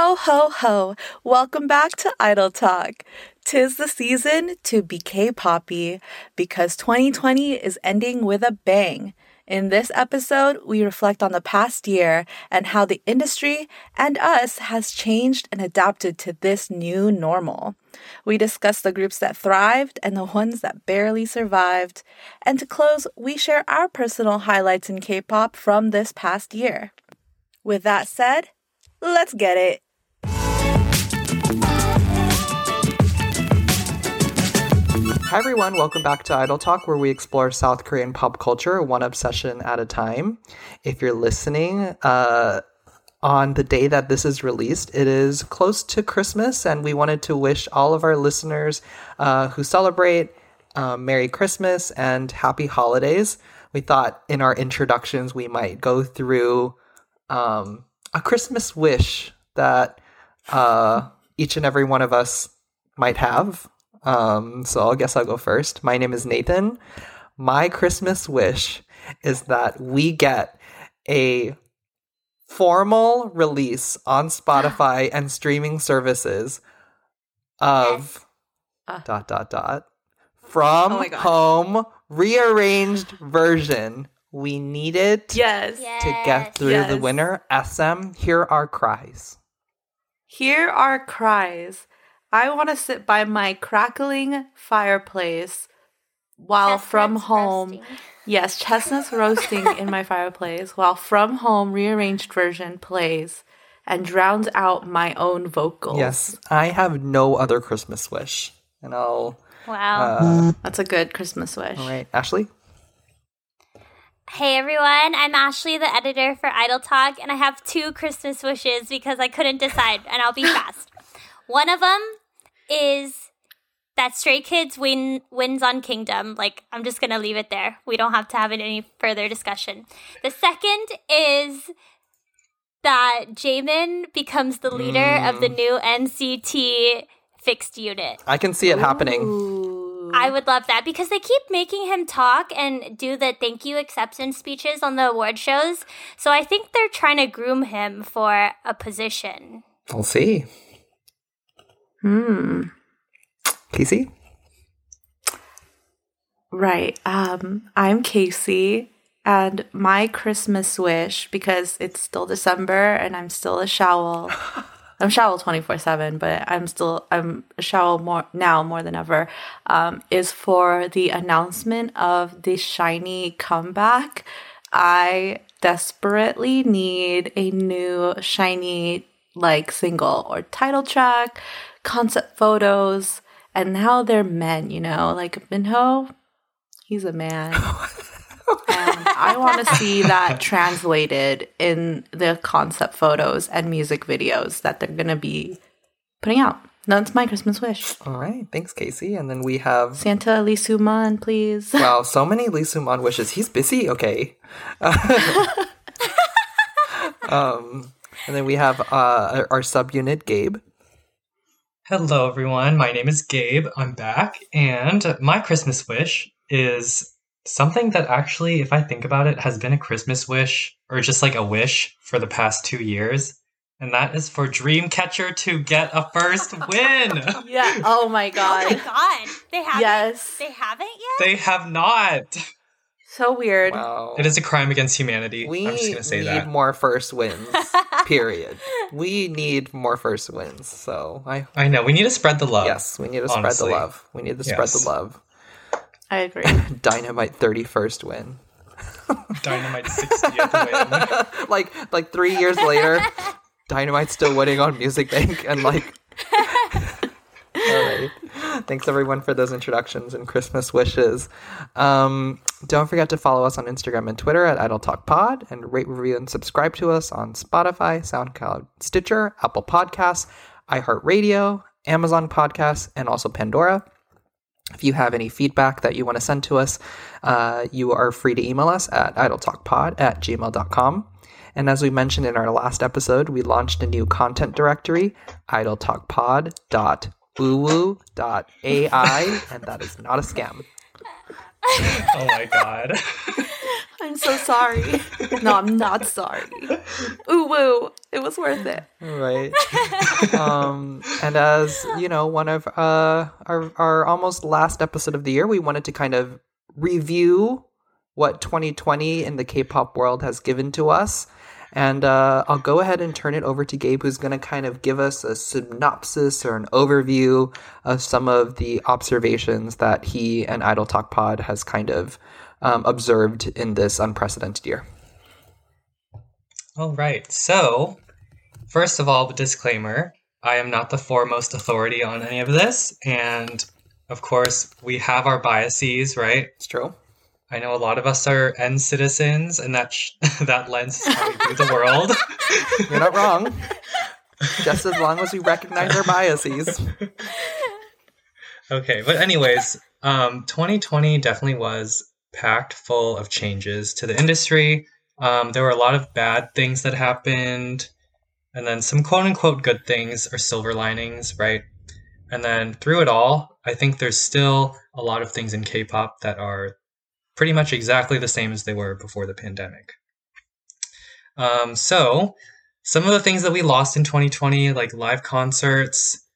Ho, ho, ho. Welcome back to Idol Talk. Tis the season to be K poppy because 2020 is ending with a bang. In this episode, we reflect on the past year and how the industry and us has changed and adapted to this new normal. We discuss the groups that thrived and the ones that barely survived. And to close, we share our personal highlights in K pop from this past year. With that said, let's get it. Hi, everyone. Welcome back to Idol Talk, where we explore South Korean pop culture one obsession at a time. If you're listening, uh, on the day that this is released, it is close to Christmas, and we wanted to wish all of our listeners uh, who celebrate uh, Merry Christmas and Happy Holidays. We thought in our introductions we might go through um, a Christmas wish that uh, each and every one of us might have. Um, so I guess I'll go first. My name is Nathan. My Christmas wish is that we get a formal release on Spotify and streaming services of Uh. dot dot dot from Oh home rearranged version. We need it Yes. to get through the winter. SM, here are cries. Here are cries. I want to sit by my crackling fireplace while from home. roasting. Yes, chestnuts roasting in my fireplace while from home rearranged version plays and drowns out my own vocals. Yes, I have no other Christmas wish. And I'll. Wow. Uh, That's a good Christmas wish. all right, Ashley? hey everyone, I'm Ashley, the editor for Idol Talk, and I have two Christmas wishes because I couldn't decide, and I'll be fast. One of them is that Stray Kids win wins on Kingdom. Like I'm just gonna leave it there. We don't have to have any further discussion. The second is that Jaemin becomes the leader of the mm. new NCT fixed unit. I can see it happening. Ooh. I would love that because they keep making him talk and do the thank you acceptance speeches on the award shows. So I think they're trying to groom him for a position. We'll see. Hmm. Casey? Right. Um, I'm Casey, and my Christmas wish, because it's still December and I'm still a Shawol. I'm Shawol 24 7, but I'm still, I'm a Shawol more now more than ever, um, is for the announcement of the SHINee comeback. I desperately need a new SHINee like single or title track, concept photos, and now they're men, you know, like Minho, he's a man. and I want to see that translated in the concept photos and music videos that they're going to be putting out. That's my Christmas wish. All right, thanks, Casey. And then we have. Santa Lee Soo-man, please. Wow, so many Lee Soo-man wishes. He's busy. Okay. um, and then we have uh, our, our subunit, Gabe. Hello, everyone. My name is Gabe. I'm back. And my Christmas wish is something that actually, if I think about it, has been a Christmas wish or just like a wish for the past two years. And that is for Dreamcatcher to get a first win. Yeah. Oh my god. Oh my god. god. They haven't Yes. they haven't yet? they have not. So weird. Wow. It is a crime against humanity. We I'm just going to say need that. more first wins. period. We need more first wins. So I I know. We need to spread the love. yes, we need to spread the love. We need to spread the love. I agree. Dynamite thirty first win. Dynamite 60th win. like like three years later, Dynamite's still winning on Music Bank and like. All right. Thanks everyone for those introductions and Christmas wishes. Um, don't forget to follow us on Instagram and Twitter at Idol Talk Pod and rate, review, and subscribe to us on Spotify, SoundCloud, Stitcher, Apple Podcasts, iHeartRadio, Amazon Podcasts, and also Pandora. If you have any feedback that you want to send to us, uh, you are free to email us at idoltalkpod at gmail.com. And as we mentioned in our last episode, we launched a new content directory, idoltalkpod.uwu.ai, and that is not a scam. Oh my god. I'm so sorry. no, I'm not sorry. Ooh woo. It was worth it. right um and as you know one of uh our our almost last episode of the year we wanted to kind of review what 2020 in the k-pop world has given to us and uh, I'll go ahead and turn it over to Gabe, who's going to kind of give us a synopsis or an overview of some of the observations that he and Idol Talk Pod has kind of um, observed in this unprecedented year. All right. So, first of all, the disclaimer I am not the foremost authority on any of this. And of course, we have our biases, right? It's true. I know a lot of us are NCTzens, and that sh- that lens is how we view the world. You're not wrong. Just as long as we recognize our biases. okay, but anyways, um, 2020 definitely was packed full of changes to the industry. Um, there were a lot of bad things that happened, and then some quote unquote good things or silver linings, right? And then through it all, I think there's still a lot of things in K pop that are pretty much exactly the same as they were before the pandemic. Um, so, some of the things that we lost in 2020, like live concerts,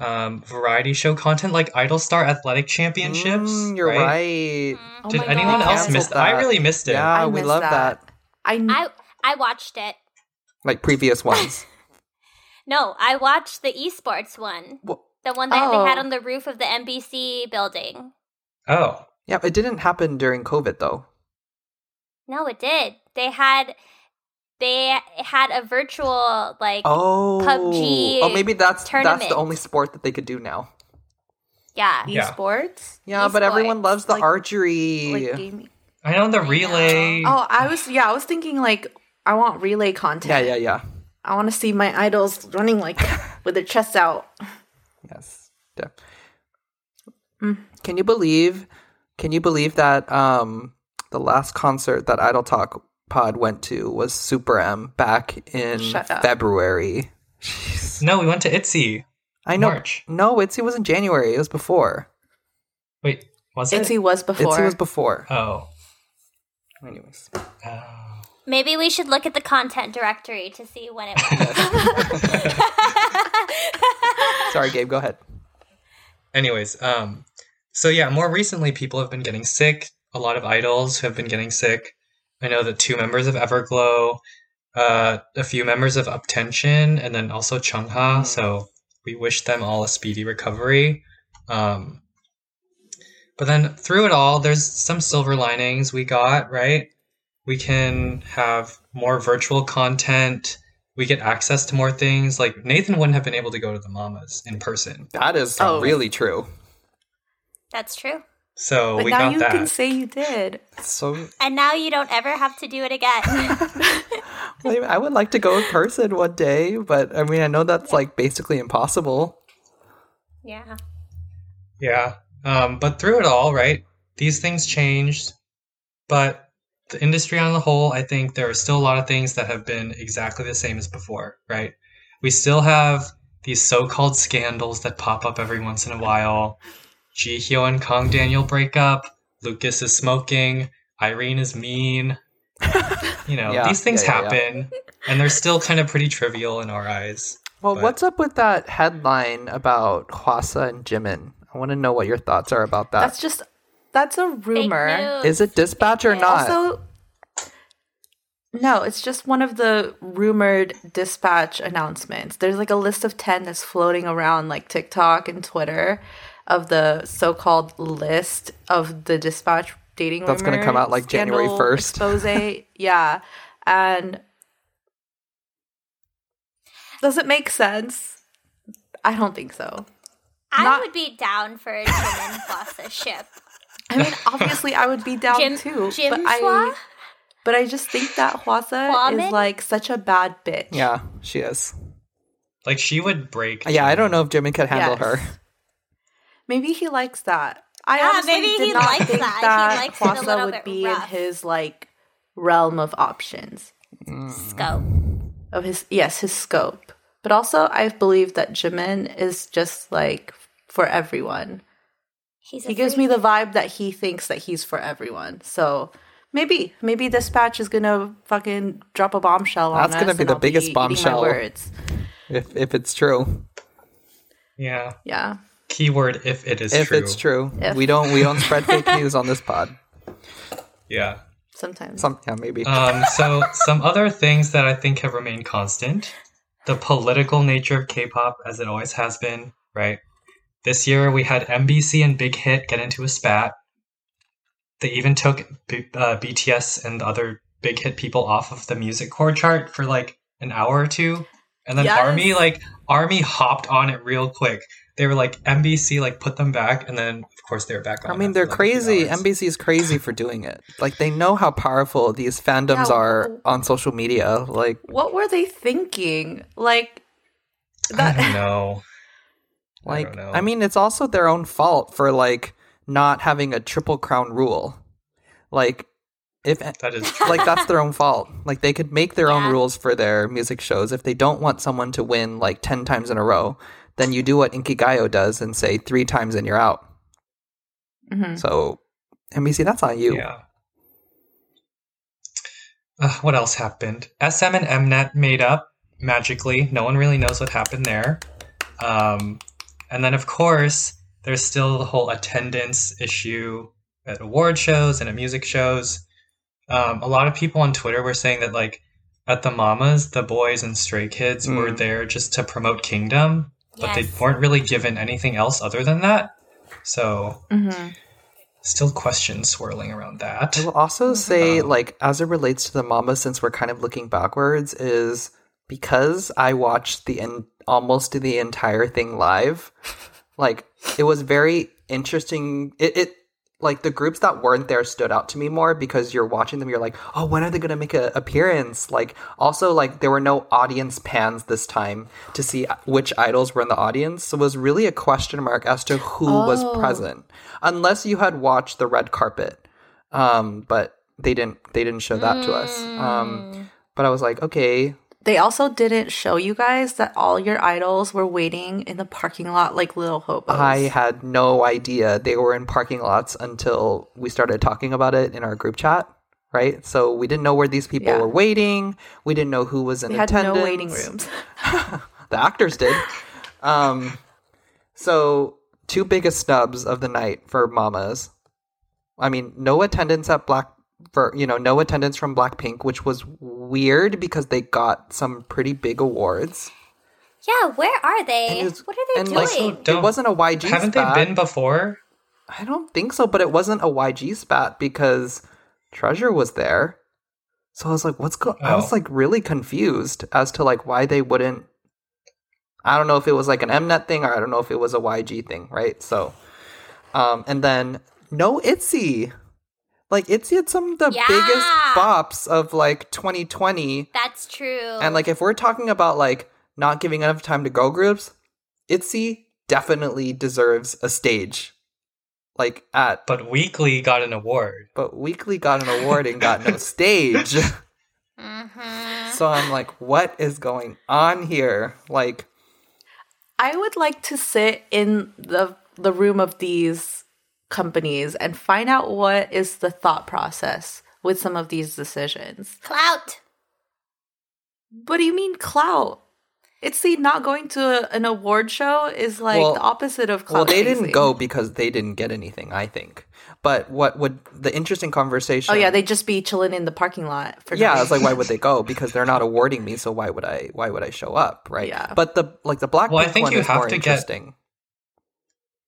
um, variety show content, like Idol Star Athletic Championships. Mm, you're right. Mm. Oh Did my anyone God. else miss that? I really missed it. Yeah, I we love that. I, I I watched it. Like previous ones. No, I watched the esports one. Well- The one that they had Oh. on the roof of the MBC building. Oh, yeah, it didn't happen during COVID though. No, it did. They had they had a virtual like Oh, PUBG Oh, maybe that's that's the only sport that they could do now. yeah. Yeah. esports. Yeah, but everyone loves the like- archery. Like. I know the relay. Oh, I was yeah, I was thinking like I want relay content. yeah, yeah, yeah. I want to see my idols running like with their chests out. Yes. Yeah. Mm. Can you believe? Can you believe that um, the last concert that Idol Talk Pod went to was Super M back in February? Jeez. No, we went to ITZY. I know. March. No, Itzy was in January. It was before. Wait, was it? Itzy was before. Itzy was before. Oh. Anyways. Oh. Maybe we should look at the content directory to see when it was. Sorry, Gabe. Go ahead. Anyways, um, so yeah, more recently, people have been getting sick. A lot of idols have been getting sick. I know that two members of Everglow, uh, a few members of Uptension, and then also Chungha. So we wish them all a speedy recovery. Um, but then through it all, there's some silver linings we got, right? We can have more virtual content. We get access to more things. Like Nathan wouldn't have been able to go to the mamas in person. That is Oh. really true. That's true. So But we now got you that. can say you did. So And now you don't ever have to do it again. I would like to go in person one day, but I mean, I know that's like basically impossible. yeah. Yeah. Um, but through it all, right, these things changed. But the industry on the whole, I think there are still a lot of things that have been exactly the same as before, right? We still have these so called scandals that pop up every once in a while. Ji Hyo and Kang Daniel break up. Lucas is smoking. Irene is mean. You know, Yeah, these things yeah, yeah, yeah. happen, and they're still kind of pretty trivial in our eyes. Well, But- what's up with that headline about Hwasa and Jimin? I want to know what your thoughts are about that. That's just that's a rumor. Is it dispatch or not? Also, no, it's just one of the rumored dispatch announcements. There's like a list of 10 that's floating around like TikTok and Twitter of the so-called list of the dispatch dating That's gonna come out, like, January 1st. expose. yeah. And does it make sense? I don't think so. I not- would be down for a Jimin Hwasa ship. I mean, obviously, I would be down Jim, too. Jim but I, but I just think that Hwasa Hwamin? is like such a bad bitch. yeah, she is. Like she would break. Yeah, I don't know if Jimin could handle Yes. her. Maybe he likes that. I Yeah, honestly maybe did he not likes think that. He that likes it a little would bit be in his like realm of options Scope. of his yes his scope. But also, I believe that Jimin is just like for everyone. He's a He gives me the vibe that he thinks that he's for everyone. So Maybe, maybe Dispatch is gonna fucking drop a bombshell on That's gonna be and the I'll biggest eating my bombshell. Words. If if it's true, Yeah. Yeah. Keyword if it is if true. it's true, If. we don't we don't spread fake news on this pod. Yeah. Sometimes. Some yeah maybe. Um, so some other things that I think have remained constant: the political nature of K-pop, as it always has been. Right. This year we had MBC and Big Hit get into a spat. They even took B- uh, BTS and the other Big Hit people off of the music core chart for like an hour or two, and then Yes. Army like Army hopped on it real quick. They were like MBC like put them back, and then of course they were back on. I mean, they're like, crazy. hours. MBC is crazy for doing it. Like they know how powerful these fandoms Yeah, are on social media. Like What were they thinking? Like I don't know. I like don't know. I mean, it's also their own fault for like not having a triple crown rule. Like if That is true. like that's their own fault. Like they could make their own rules for their music shows. If they don't want someone to win like 10 times in a row, then you do what Inkigayo does and say 3 times and you're out. mhm. So MBC that's on you. Yeah. Uh, what else happened? SM and Mnet made up magically. No one really knows what happened there. Um, and then, of course, there's still the whole attendance issue at award shows and at music shows. Um, a lot of people on Twitter were saying that, like, at the Mamas, the boys and Stray Kids were Mm. there just to promote Kingdom, but they weren't really given anything else other than that. So, Mhm. still questions swirling around that. I will also say, Um, like, as it relates to the mama, since we're kind of looking backwards, is because I watched the en- almost the entire thing live. Like, it was very interesting. It, it like the groups that weren't there stood out to me more because you're watching them. You're like, oh, when are they going to make an appearance? Like, also, like, there were no audience pans this time to see which idols were in the audience. So it was really a question mark as to who was Oh. present, unless you had watched the red carpet um but they didn't they didn't show that to us um but i was like okay They also didn't show you guys that all your idols were waiting in the parking lot like little hobos. i had no idea they were in parking lots until we started talking about it in our group chat right so we didn't know where these people Yeah. were waiting we didn't know who was in They had attendance no waiting rooms. the actors did um so two biggest snubs of the night for mamas i mean no attendance at black for you know no attendance from blackpink which was weird because they got some pretty big awards Yeah, where are they? And What are they and, doing? like, So it wasn't a yg Haven't spat. they been before? i don't think so but it wasn't a yg spat because treasure was there so i was like what's going i was Oh. like really confused as to like why they wouldn't I don't know if it was like an Mnet thing or I don't know if it was a YG thing, right? So, um, and then no Itzy, like Itzy had some of the Yeah. biggest bops of like 2020, That's true. and like if we're talking about like not giving enough time to girl groups, Itzy definitely deserves a stage, like at. But Weekly got an award. But Weekly got an award and got no stage. Mhm. So I'm like, what is going on here? Like, I would like to sit in the the room of these companies and find out what is the thought process with some of these decisions. Clout. What do you mean clout? It's the not going to a, an award show is like Well- the opposite of clout. well, they didn't go because they didn't get anything, I think. But what would the interesting conversation? Oh yeah, they'd just be chilling in the parking lot for yeah, I was like, why would they go? Because they're not awarding me, so why would I? Why would I show up? Right? Yeah. But the like the black. Well, I think you is have to get- interesting.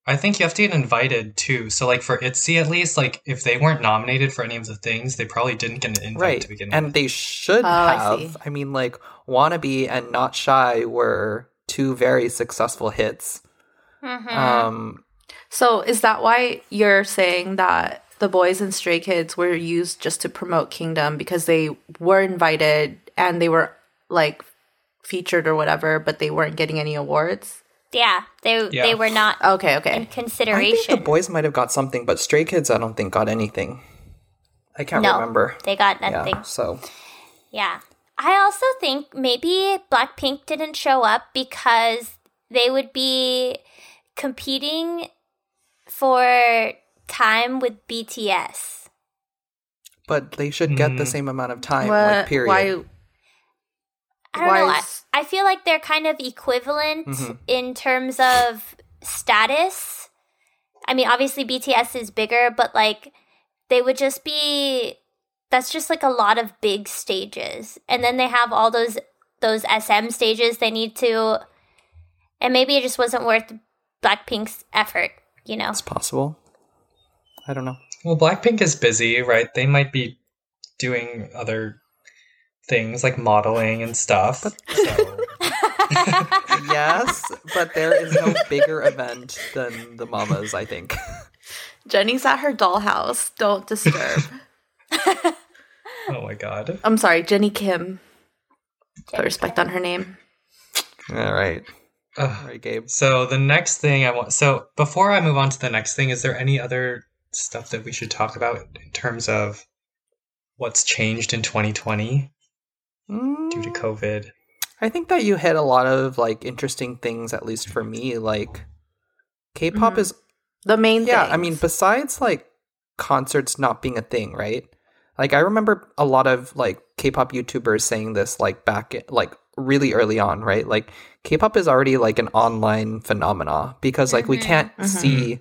I think you have to get invited too. So, like for ITZY at least, like if they weren't nominated for any of the things, they probably didn't get an invite right to begin and with. And they should Oh, have see. I, mean like wannabe and not shy were two very successful hits Mhm. um So is that why you're saying that the boys and stray kids were used just to promote Kingdom because they were invited and they were like featured or whatever, but they weren't getting any awards? Yeah, they Yeah. they were not Okay, in okay. i think consideration. the boys might have got something but stray kids i don't think got anything i can't no, remember they got yeah nothing. so Yeah. I also think maybe Blackpink didn't show up because they would be competing for time with BTS. but they should get the Mm. same amount of time. What- Like period. Why? I don't know. I, is- I feel like they're kind of equivalent Mhm. in terms of status. I mean, obviously BTS is bigger, but like they would just be that's just like a lot of big stages. And then they have all those those SM stages they need to and maybe it just wasn't worth Blackpink's effort, you know. It's possible. I don't know. Well, Blackpink is busy, right? They might be doing other things like modeling and stuff. So yes, but there is no bigger event than the mamas. I think. Jenny's at her dollhouse. Don't disturb. oh my god. I'm sorry, Jenny Kim. Put respect on her name. All right, all Ugh. right, Gabe. So the next thing I want. So before I move on to the next thing, is there any other stuff that we should talk about in terms of what's changed in 2020 due to Mm, COVID? I think that you hit a lot of like interesting things, at least for me. Like, K-pop Mhm. is The main yeah. thing. I mean, besides like concerts not being a thing, right? Like, I remember a lot of like K-pop YouTubers saying this like back in, like really early on, right? Like, K-pop is already like an online phenomena because like we Mhm. can't Mhm. see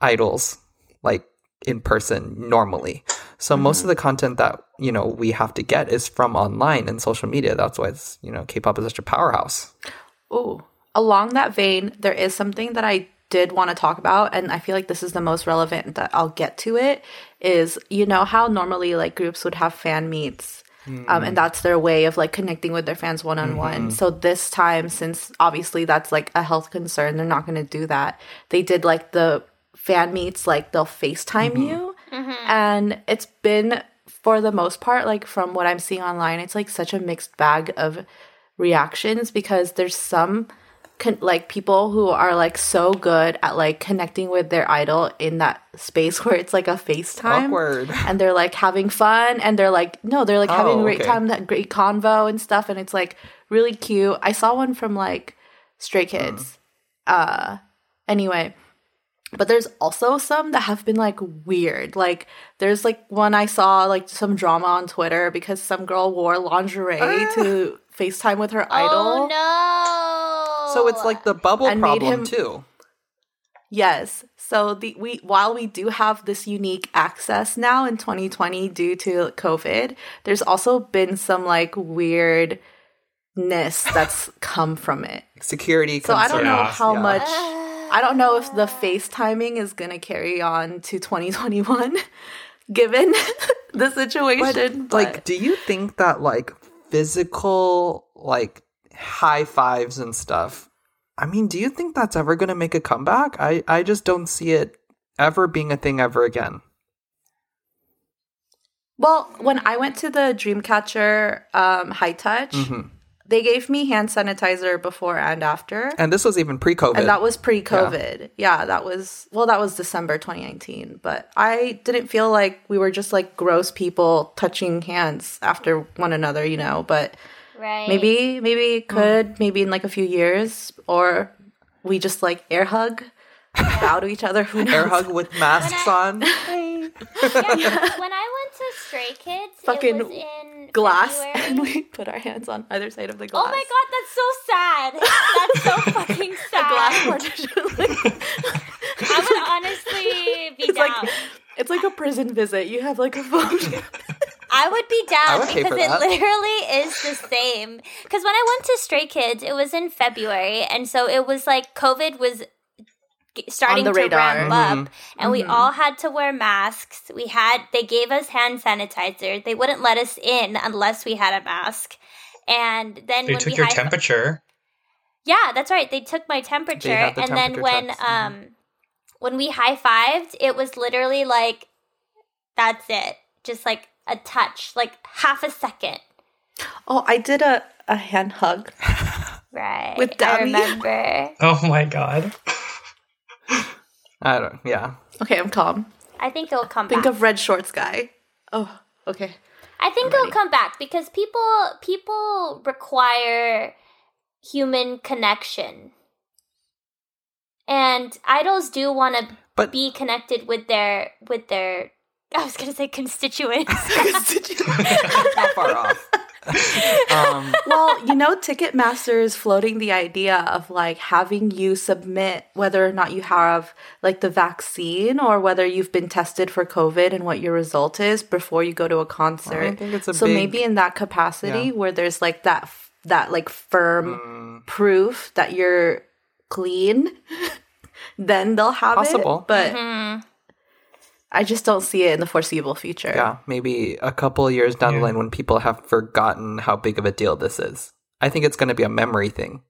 idols like in person normally. So most of mm-hmm. the content that you know we have to get is from online and social media. That's why it's you know K-pop is such a powerhouse. Oh, Along that vein, there is something that I did want to talk about, and I feel like this is the most relevant that I'll get to it. Is you know how normally like groups would have fan meets, um, and mm. that's their way of like connecting with their fans one on one. So this time, since obviously that's like a health concern, they're not going to do that. They did like the fan meets, like they'll FaceTime mm-hmm. you, mm-hmm. and it's been for the most part like from what i'm seeing online it's like such a mixed bag of reactions because there's some con- like people who are like so good at like connecting with their idol in that space where it's like a FaceTime. Awkward. and they're like having fun and they're like no they're like having Oh, a great okay. time that great convo and stuff. And it's like really cute. I saw one from like stray mm. kids. Uh anyway but there's also some that have been like weird like there's like one i saw like some drama on twitter because some girl wore lingerie ah. to facetime with her oh, idol Oh no. So it's like the bubble And made problem him- too. Yes. So the we while we do have this unique access now in 2020 due to COVID, there's also been some like weirdness that's come from it. Security. So I don't know how Yeah. much ah. I don't know if the FaceTiming is going to carry on to 2021 given the situation. but- Like, do you think that like physical like high fives and stuff? I mean, do you think that's ever going to make a comeback? I I just don't see it ever being a thing ever again. well, when I went to the Dreamcatcher um, High Touch, Mhm. They gave me hand sanitizer before and after. And this was even pre-COVID. And that was pre COVID. Yeah. that was, well, that was December 2019. But I didn't feel like we were just like gross people touching hands after one another, you know. But right. maybe, maybe it mm. could, maybe in like a few years, or we just like air hug, bow to each other. Who knows? air hug with masks on. Yeah, when I went to Stray Kids, Fucking it was in glass, February. and we put our hands on either side of the glass. Oh my god, that's so sad. That's so fucking A sad. glass partition. like, I would honestly be it's down. like it's like a prison visit. You have like a phone. I would be down would because it that. literally is the same. Because when I went to Stray Kids, it was in February, and so it was like COVID was g- starting the to radar. ramp up, and we all had to wear masks. We had they gave us hand sanitizer. They wouldn't let us in unless we had a mask. And then They when took we your high- temperature. Yeah, that's right. They took my temperature, the and then temperature when checks. Mhm. um when we high fived, it was literally like that's it, just like a touch, like half a second. oh, I did a a hand hug. Right. With I Dabby. remember. Oh my god. I don't. Yeah. Okay, I'm calm. I think it'll come back. Think back. of red shorts guy. Oh, okay. I think it'll come back because people people require human connection. And idols do want to But be connected with their with their I was gonna say constituents. Not far off. um, well, you know, Ticketmaster is floating the idea of like having you submit whether or not you have like the vaccine or whether you've been tested for COVID and what your result is before you go to a concert. I think it's a so big- maybe in that capacity Yeah. where there's like that f- that like firm mm, proof that you're clean, then they'll have Possible. it. But Mhm. I just don't see it in the foreseeable future. yeah, maybe a couple of years down the line when people have forgotten how big of a deal this is. I think it's going to be a memory thing.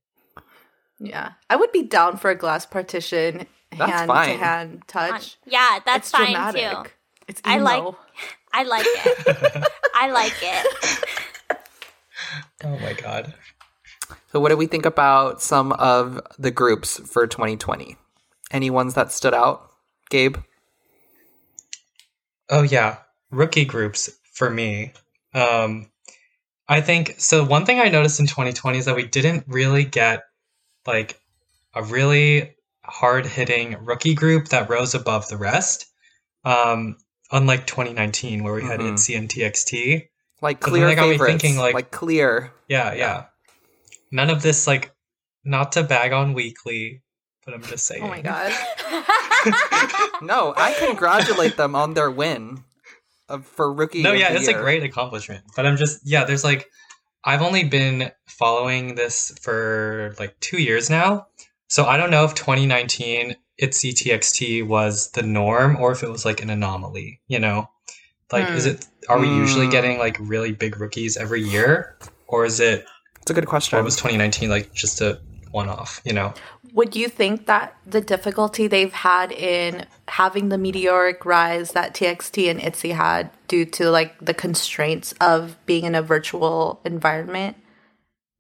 Yeah. I would be down for a glass partition, That's hand fine. to hand touch. yeah, that's it's fine dramatic. too. It's I like- emo. I like it. I like it. Oh my god. So, what do we think about some of the groups for 2020? Any ones that stood out? Gabe? Oh yeah, rookie groups for me. Um, I think so. One thing I noticed in 2020 is that we didn't really get like a really hard hitting rookie group that rose above the rest. Um, unlike 2019 where we had Mhm. ITZY and TXT. Like clear that got me thinking, like- like clear. Yeah, yeah. None of this like not to bag on weekly, but I'm just saying. Oh my god. No, I congratulate them on their win of, for rookie. No, of yeah, the it's a great accomplishment. But I'm just yeah, there's like I've only been following this for like two years now. So I don't know if 2019 its TXT was the norm or if it was like an anomaly, you know? Like is Hmm. it are we usually Hmm. getting like really big rookies every year? Or is it It's a good or question. was 2019 like just a one off, you know? Would you think that the difficulty they've had in having the meteoric rise that TXT and ITZY had due to like the constraints of being in a virtual environment?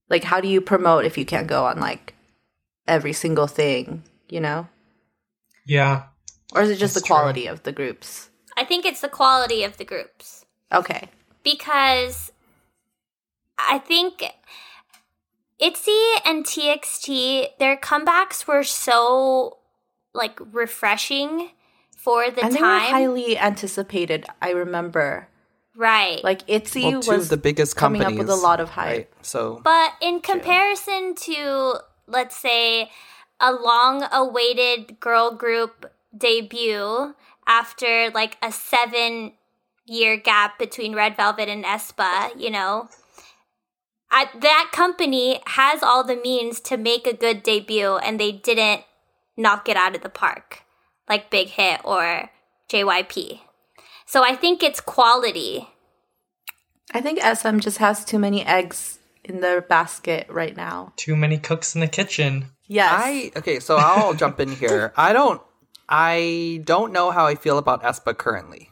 Like how do you promote if you can't go on like every single thing, you know? Yeah. Or is it just the quality of the groups? I think it's the quality of the groups. Okay. because I think ITZY and TXT, their comebacks were so like refreshing for the and they were time. highly anticipated, I remember. right. Like ITZY well, two was of the biggest coming up with a lot of hype. Right? So, But in comparison to, let's say, a long awaited girl group debut after like a seven year gap between Red Velvet and aespa, you know, I, that company has all the means to make a good debut and they didn't knock it out of the park like Big Hit or JYP. So I think it's quality. I think SM just has too many eggs in their basket right now. Too many cooks in the kitchen. Yes. I okay, so I'll jump in here. I don't I don't know how I feel about aespa currently.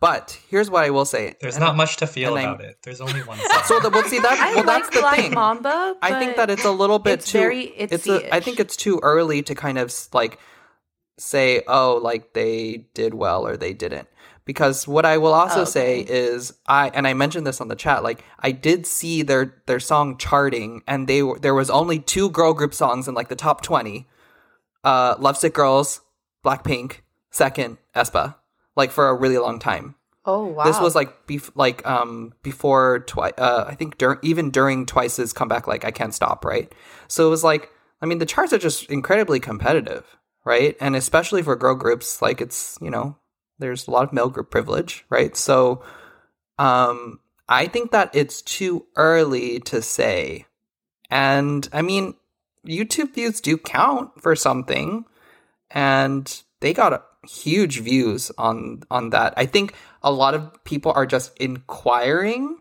But here's what I will say. There's And- not much to feel and I'm- about it. There's only one song. So the, well, see that I well, like that's the Black thing. Mamba. I think that it's a little bit it's too. very it's a, I think it's too early to kind of like say, oh, like they did well or they didn't. Because what I will also Oh, say is, I and I mentioned this on the chat. Like I did see their their song charting, and they were there was only two girl group songs in like the top twenty. Uh, Lovesick Girls, Blackpink, second aespa, like for a really long time. Oh wow. This was like bef- like um before twice. Uh, I think dur- even during Twice's comeback, like I can't stop, right? So it was like, I mean, the charts are just incredibly competitive, right? And especially for girl groups, like it's you know, there's a lot of male group privilege, right? So, um, I think that it's too early to say, and I mean, YouTube views do count for something, and they got huge views on on that. I think a lot of people are just inquiring,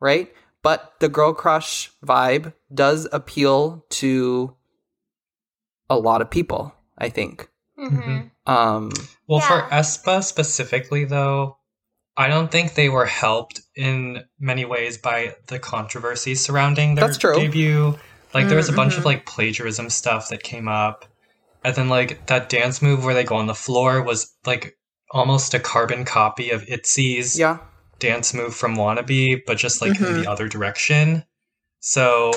right? But the girl crush vibe does appeal to a lot of people, I think. Mm-hmm. Um Well, for Yeah. aespa specifically, though, I don't think they were helped in many ways by the controversy surrounding their That's true. debut. Like, there was a bunch of like plagiarism stuff that came up, and then like that dance move where they go on the floor was like almost a carbon copy of Itzy's yeah. dance move from Wannabe, but just like in Mhm. the other direction. So,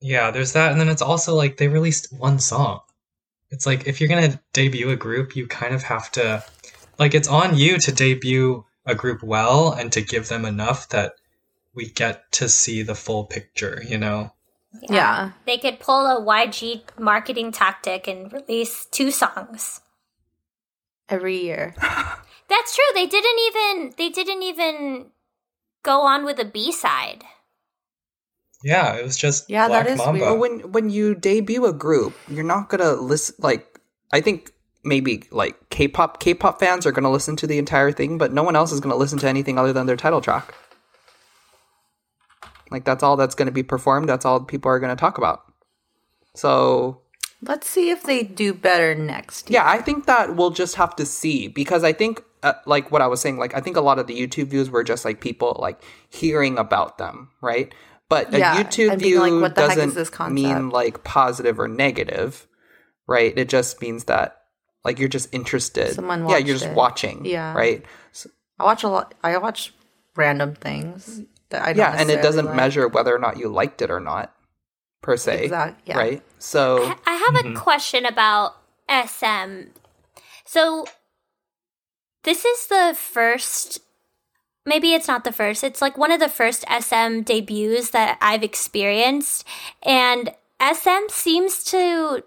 yeah, there's that, and then it's also like they released one song. It's like if you're gonna debut a group, you kind of have to like it's on you to debut a group well and to give them enough that we get to see the full picture, you know? Yeah. They could pull a YG marketing tactic and release two songs. Every year. That's true. They didn't even they didn't even go on with a B side. Yeah, it was just Yeah, that Black is Mamba. weird. When when you debut a group, you're not gonna listen. Like I think maybe like K-pop K-pop fans are gonna listen to the entire thing, but no one else is gonna listen to anything other than their title track. Like that's all that's gonna be performed. That's all people are gonna talk about. So Let's see if they do better next year. yeah, I think that we'll just have to see because I think uh, like what I was saying, like I think a lot of the YouTube views were just like people like hearing about them, right? But a Yeah, YouTube and view like, what the heck is doesn't mean like positive or negative, right? It just means that like you're just interested. Someone yeah, you're just it. watching. Yeah. right. I watch a lot. I watch random things that I don't Yeah, and it doesn't like. measure whether or not you liked it or not, per se. Exact- yeah. Right. So I have a mm-hmm. question about SM. So this is the first maybe it's not the first. It's like one of the first SM debuts that I've experienced and SM seems to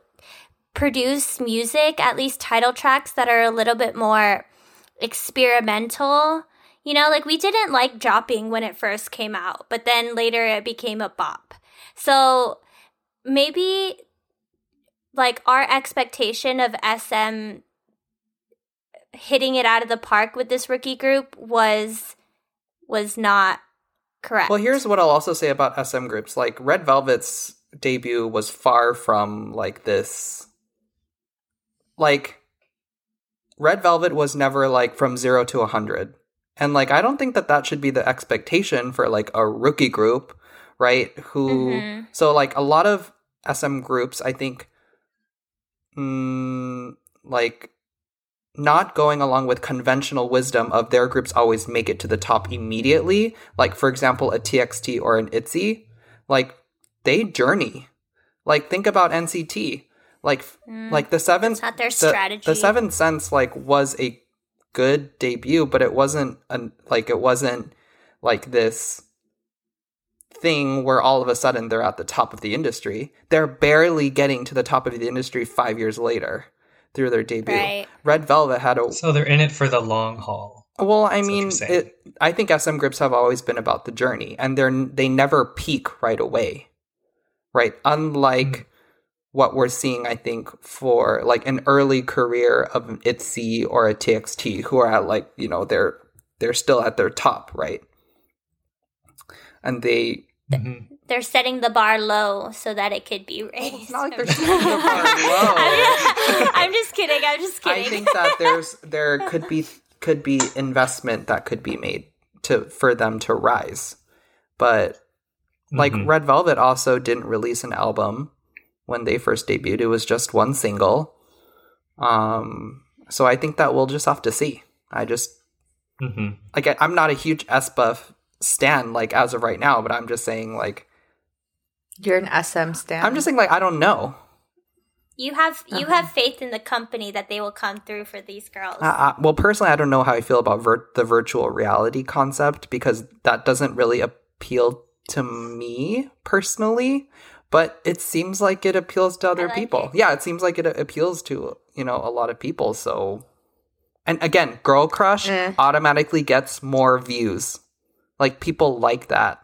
produce music, at least title tracks that are a little bit more experimental. You know, like we didn't like dropping when it first came out, but then later it became a bop. So maybe like our expectation of SM hitting it out of the park with this rookie group was was not correct. Well, here's what I'll also say about SM groups. Like Red Velvet's debut was far from like this. Like Red Velvet was never like from 0 to a 100. And like I don't think that that should be the expectation for like a rookie group, right? Who Mhm. so like a lot of SM groups I think mm, like not going along with conventional wisdom of their groups always make it to the top immediately. Like, for example, a TXT or an ITZY, like they journey. Like, think about NCT. Like, like the seventh, Mm. not their the- strategy. The, seventh sense, like, was a good debut, but it wasn't an, like it wasn't like this thing where all of a sudden they're at the top of the industry. They're barely getting to the top of the industry five years later through their debut. Right. Red Velvet had a So they're in it for the long haul. well, I That's mean, it, I think SM groups have always been about the journey, and they're they never peak right away, right? Unlike Mm. What we're seeing, I think for like an early career of an ITZY or a TXT, who are at like you know they're they're still at their top, right? And they Mhm. They're setting the bar low so that it could be raised. it's not like they're setting the bar low. I'm just kidding. I'm just kidding. I think that there's there could be could be investment that could be made to for them to rise. But like Mhm. Red Velvet also didn't release an album when they first debuted. It was just one single. Um so I think that we'll just have to see. I just Mhm. like I, I'm not a huge aespa stan like as of right now, but I'm just saying like You're an SM stan. I'm just saying like I don't know. you have you Uh-huh. have faith in the company that they will come through for these girls. Uh, uh, well, personally, I don't know how I feel about vir- the virtual reality concept because that doesn't really appeal to me personally. But it seems like it appeals to other like people. it. Yeah, it seems like it appeals to you know a lot of people. So, and again, Girl Crush Eh. automatically gets more views. Like people like that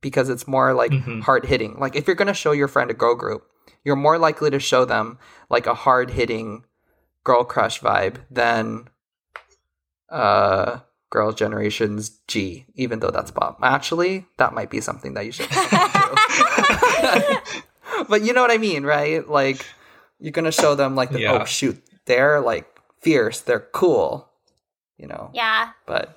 because it's more like Mhm. hard hitting. Like if you're gonna show your friend a girl group, you're more likely to show them like a hard hitting girl crush vibe than uh girls generations Gee, even though that's pop. Actually, that might be something that you should But you know what I mean, right? Like you're gonna show them like the Yeah. oh shoot, they're like fierce, they're cool. You know. yeah. But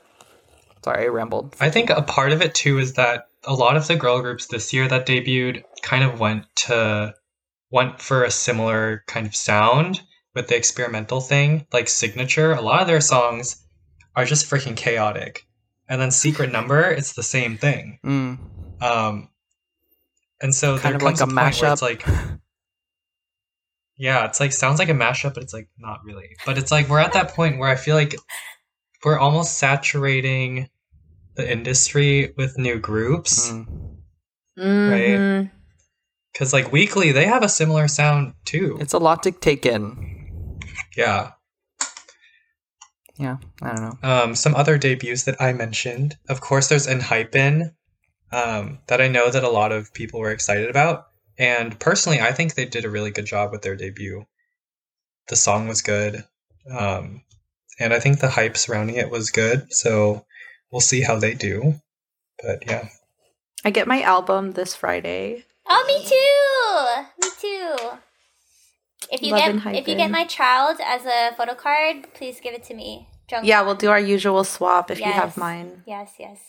sorry, I rambled. I think a part of it too is that a lot of the girl groups this year that debuted kind of went to went for a similar kind of sound with the experimental thing, like cignature. A lot of their songs are just freaking chaotic. And then Secret Number, it's the same thing. Mm. Um and so Kind there of like comes a a, point where it's like Yeah, it's like sounds like a mashup, but it's like not really. But it's like we're at that point where I feel like we're almost saturating the industry with new groups. Mm. Mhm. Because like weekly, they have a similar sound too. It's a lot to take in. yeah. Yeah, I don't know. Um, some other debuts that I mentioned. Of course, there's Enhypen, um, that I know that a lot of people were excited about. And personally, I think they did a really good job with their debut. The song was good. Um, and I think the hype surrounding it was good. So we'll see how they do. But yeah. I get my album this Friday. Oh, me too. Me too. If you Love get if you get my child as a photo card, please give it to me. Drunk. Yeah, we'll do our usual swap if you have mine. Yes, yes.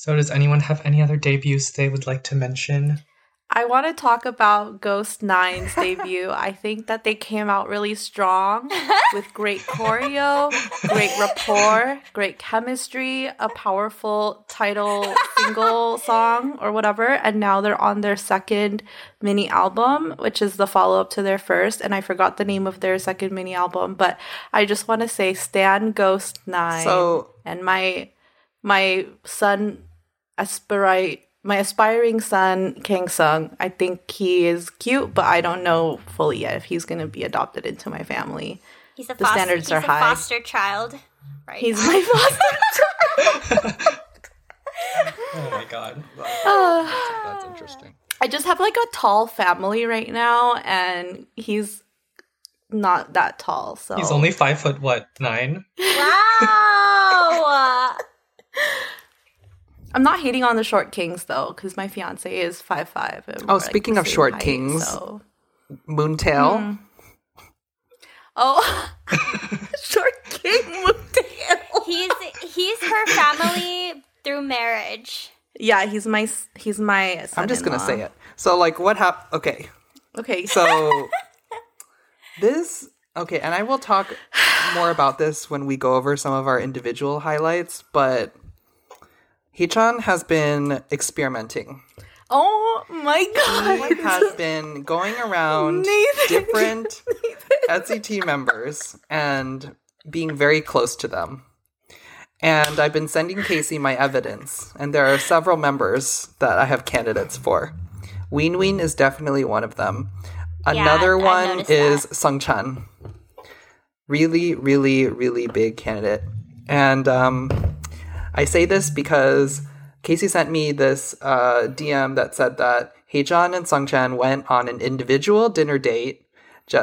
So does anyone have any other debuts they would like to mention? I want to talk about Ghost Nine's debut. I think that they came out really strong with great choreo, great rapport, great chemistry, a powerful title single song or whatever. And now they're on their second mini album, which is the follow up to their first. And I forgot the name of their second mini album, but I just want to say Stan Ghost Nine. So- and my my son aspirate my aspiring son Kang Sung. I think he is cute, but I don't know fully yet if he's going to be adopted into my family. He's a The foster, standards he's are a high. foster child. Right. He's my foster. Child. oh my god. That's interesting. I just have like a tall family right now, and he's not that tall. So He's only five foot what, nine? wow. I'm not hating on the short kings though, because my fiance is five five. Oh, speaking of short kings. so. Moon Taeil. Hmm. oh, short king Moon Taeil. he's he's her family through marriage. Yeah, he's my he's my. I'm just gonna say it. So, like, what happened? Okay, Okay, so this okay, and I will talk more about this when we go over some of our individual highlights. But Haechan has been experimenting. Oh my god. He has been going around Nathan. different NCT members and being very close to them. And I've been sending Casey my evidence, and there are several members that I have candidates for. WinWin is definitely one of them. Another I one is that. Sung Chan. Really, really, really big candidate. And um, I say this because Casey sent me this uh, DM that said that Haechan and Sungchan went on an individual dinner date,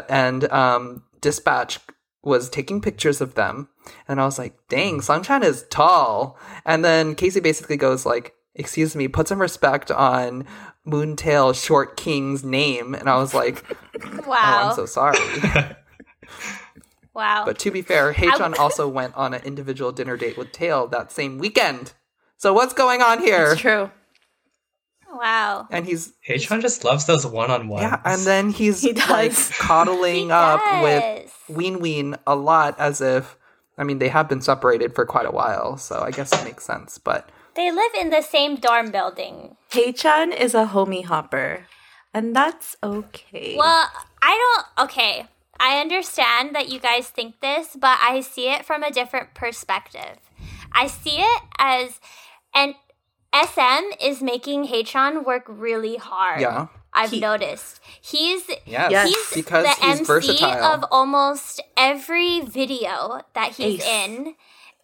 and um, Dispatch was taking pictures of them. And I was like, "Dang, Sungchan is tall." And then Casey basically goes like, "Excuse me, put some respect on Moon Taeil Short King's name." And I was like, "Oh, Wow. I'm so sorry." wow. But to be fair, Haechan also went on an individual dinner date with Taeil that same weekend. So what's going on here? It's true. wow. And he's Haechan just loves those one on ones. yeah, and then he's He like does. coddling He up does. with WinWin a lot as if I mean they have been separated for quite a while, so I guess it makes sense. But They live in the same dorm building. Haechan is a homie hopper, and that's okay. Well, I don't. Okay. I understand that you guys think this, but I see it from a different perspective. I see it as, and SM is making Haechan work really hard. Yeah. I've He- noticed. He's yes, Yes. he's because the he's MC versatile. of almost every video that he's Ace. in,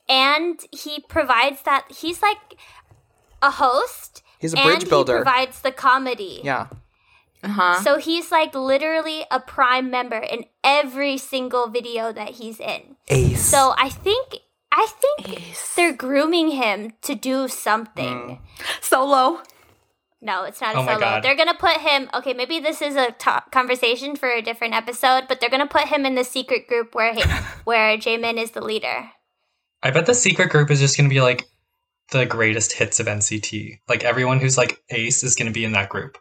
and he provides that. He's like a host. He's a and bridge builder. He provides the comedy. yeah. Uh-huh. So he's like literally a prime member in every single video that he's in. Ace. So I think I think Ace. they're grooming him to do something. Solo. No, it's not a Oh solo. They're gonna put him. Okay, maybe this is a conversation for a different episode, but they're gonna put him in the secret group where he, where Jaemin is the leader. I bet the secret group is just going to be like the greatest hits of NCT. Like everyone who's like ace is going to be in that group.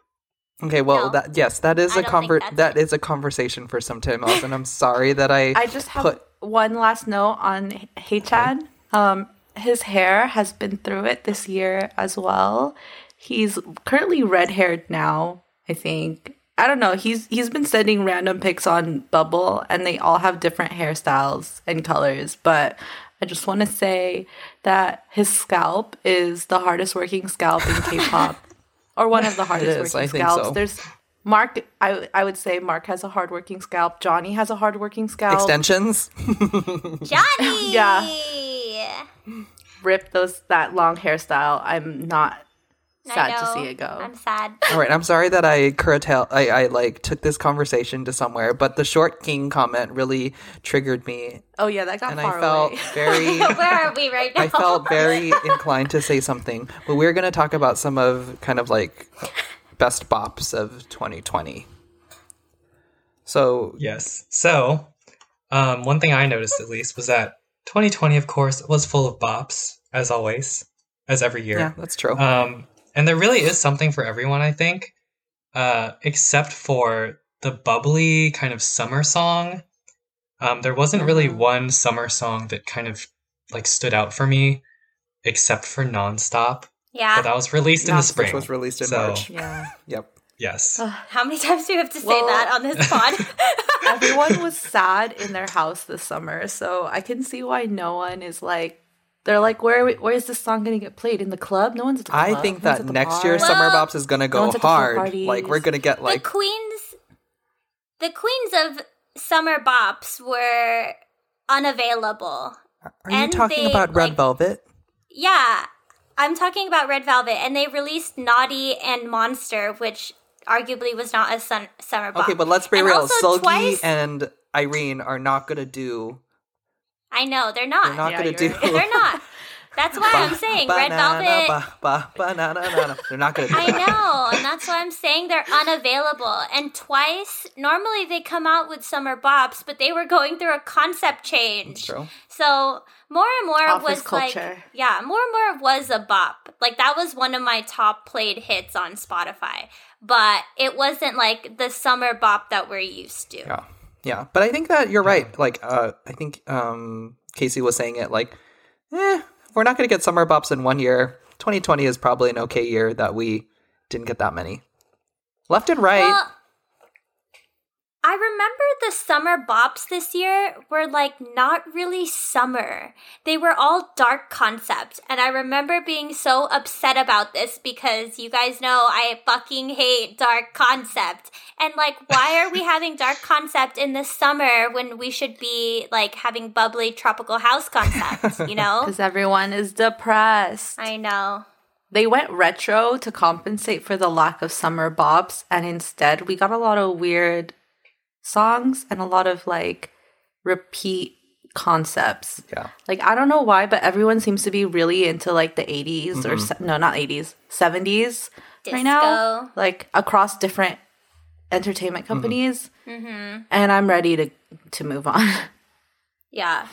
Okay, well, No. that yes, that is I a conver- that's that it. is a conversation for some time else, and I'm sorry that I I just have put one last note on Haechan. Um, his hair has been through it this year as well. He's currently red haired now, I think I don't know. He's he's been sending random pics on Bubble, and they all have different hairstyles and colors. But I just want to say that his scalp is the hardest working scalp in K-pop, or one of the hardest is, working I think scalps. so. There's Mark. I I would say Mark has a hard working scalp. Johnny has a hard working scalp. Extensions. Johnny. Yeah. Rip those that long hairstyle. I'm not I sad to see it go. I'm sad. All right, I'm sorry that I curtail. I, I like took this conversation to somewhere, but the short king comment really triggered me, oh yeah, that got and far I felt away. very. Where are we right now? I felt very inclined to say something, but we're going to talk about some of kind of like best bops of 2020. So Yes. So, um, one thing I noticed at least was that 2020, of course, was full of bops, as always, as every year. yeah, that's true. Um, and there really is something for everyone, I think, uh, except for the bubbly kind of summer song. Um, there wasn't really Mhm. one summer song that kind of like stood out for me, except for Nonstop. yeah. But that was released in the spring. Which was released in So, March. yeah. Yep. Yes. How many times do we have to say Well- that on this pod? Everyone was sad in their house this summer, so I can see why no one is like. They're like, where where is this song going to get played in the club? No one's at the club. I think No that the next bar. year's Well, Summer Bops is going to go one's at the pool hard. Like we're going to get like the queens, the queens of summer bops were unavailable. Are you and talking they, about Red like- Velvet? Yeah, I'm talking about Red Velvet, and they released Naughty and Monster, which arguably was not a sun- summer bop. Okay, but let's be And real. also Seulgi twice- and Irene are not going to do. I know they're not. They're not Yeah, going to do. right. They're not. That's why I'm saying Red Banana, Velvet. ba- ba- banana, banana. They're not going to do I that. know, and that's why I'm saying they're unavailable. And twice, normally they come out with summer bops, but they were going through a concept change. True. So more and more Office was like, yeah, more and more was a bop. Like that was one of my top played hits on Spotify, but it wasn't like the summer bop that we're used to. Yeah. Yeah. But I think that you're right. Like, uh, I think um, Casey was saying it like, eh, we're not going to get summer bops in one year. 2020 is probably an okay year that we didn't get that many. Left and right. Well, I remember the summer bops this year were like not really summer. They were all dark concept. And I remember being so upset about this because you guys know I fucking hate dark concept. And like, why are we having dark concept in the summer when we should be like having bubbly tropical house concept, you know? because everyone is depressed. I know. They went retro to compensate for the lack of summer bops, and instead we got a lot of weird songs and a lot of like repeat concepts. yeah. Like I don't know why, but everyone seems to be really into like the 80s or mm-hmm. se- no, not 80s, 70s right now. Like across different entertainment mm-hmm. companies. Mm-hmm. And I'm ready to to move on. Yeah.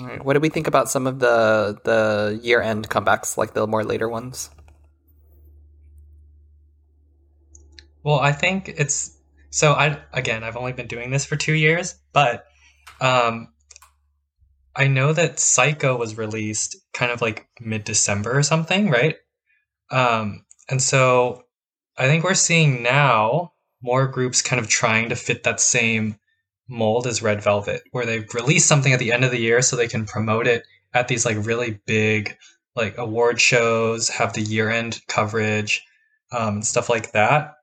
All right. What do we think about some of the the year end comebacks, like the more later ones? Well, I think it's so. I again, I've only been doing this for two years, but um, I know that Psycho was released kind of like mid December or something, right? Um, and so I think we're seeing now more groups kind of trying to fit that same mold as Red Velvet, where they've released something at the end of the year so they can promote it at these like really big like award shows, have the year end coverage, um, stuff like that.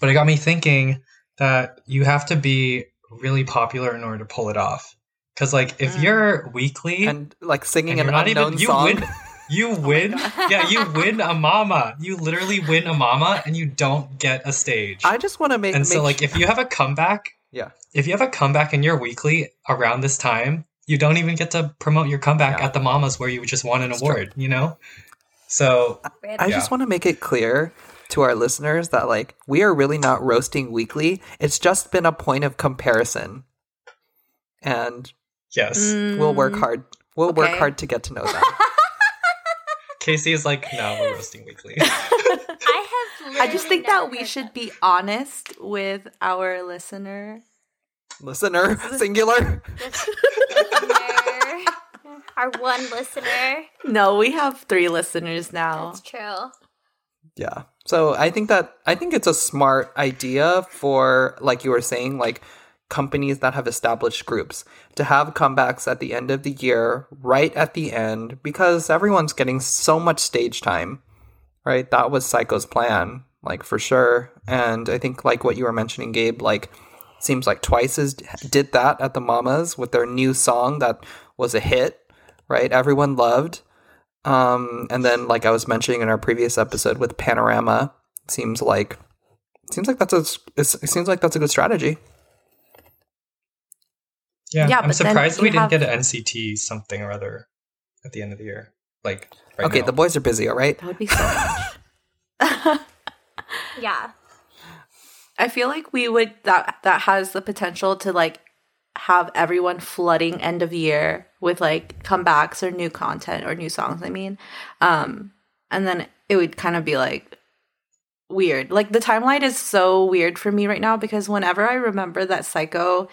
But it got me thinking that you have to be really popular in order to pull it off. Because like if Mm. you're Weeekly And like singing and an you're not unknown even you song. win you win yeah you win a mama you literally win a mama and you don't get a stage I just want to make. and make so like if you have a comeback Yeah. if you have a comeback in your Weeekly around this time you don't even get to promote your comeback Yeah. at the mamas where you just won an It's true. award you know so Rip. I Yeah. just want to make it clear to our listeners that like we are really not roasting Weeekly. It's just been a point of comparison, and yes we'll work Mm, hard. We'll work hard to get to know that. casey is like no we're roasting Weeekly I have. I just think that we heard should be honest with our listener. Listener, singular. listener, our one listener. No, we have three listeners now. That's true. Yeah. So I think that I think it's a smart idea for like you were saying, like companies that have established groups to have comebacks at the end of the year, right at the end, because everyone's getting so much stage time. Right? That was Psycho's plan, like for sure. And I think like what you were mentioning, Gabe, like seems like Twice's did that at the Mamas with their new song that was a hit, right? Everyone loved. Um, and then, like I was mentioning in our previous episode with Panorama, it seems like seems like that's a it seems like that's a good strategy. Yeah, Yeah, I'm but then surprised we you didn't have- get an NCT something or other at the end of the year. Like, right okay, now. the boys are busy, all right? That would be so much. Yeah. I feel like we would that that has the potential to like have everyone flooding end of year with like comebacks or new content or new songs, I mean. Um and then it would kind of be like weird. Like the timeline is so weird for me right now because whenever I remember that Psycho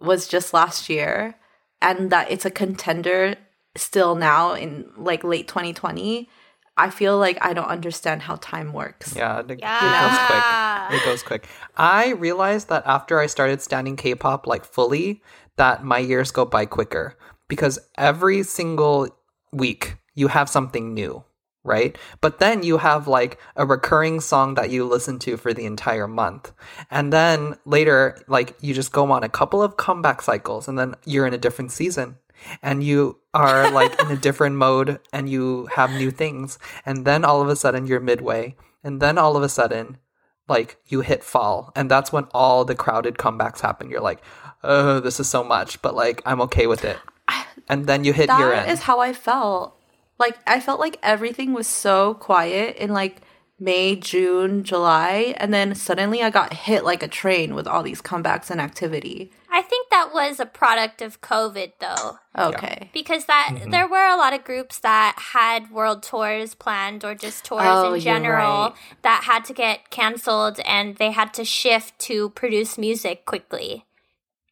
was just last year and that it's a contender still now in like late 2020, I feel like I don't understand how time works. Yeah, it, it goes quick. It goes quick. I realized that after I started standing K-pop like fully, that my years go by quicker because every single week you have something new, right? But then you have like a recurring song that you listen to for the entire month. And then later like you just go on a couple of comeback cycles and then you're in a different season and you are like in a different mode and you have new things and then all of a sudden you're midway and then all of a sudden like you hit fall and that's when all the crowded comebacks happen. You're like oh this is so much but like i'm okay with it. And then you hit That end. is how I felt. Like I felt like everything was so quiet and like May, June, July, and then suddenly I got hit like a train with all these comebacks and activity. I think that was a product of COVID, though. Okay. because that Mm-hmm. there were a lot of groups that had world tours planned or just tours Oh, in general right. that had to get canceled and they had to shift to produce music quickly.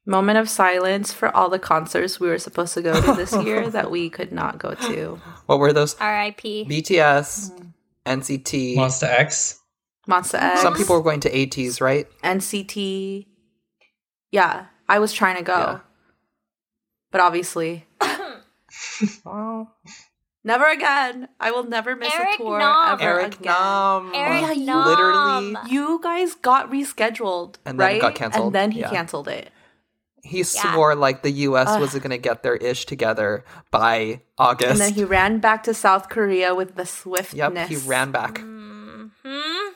Moment of silence for all the concerts we were supposed to go to this year that we could not go to. what were those R.I.P. bts Mm-hmm. Nct Monsta X. Monsta X, some people were going to ATEEZ right NCT. Yeah, I was trying to go. Yeah. But obviously, oh, never again. I will never miss Eric a tour Nam. ever eric again. nam Eric yeah, you- Nam. literally You guys got rescheduled, And then got canceled. And then he Yeah. canceled it. He swore like the us wasn't going to get their ish together by august And then he ran back to South Korea with the swiftness. yep he ran back Hmm?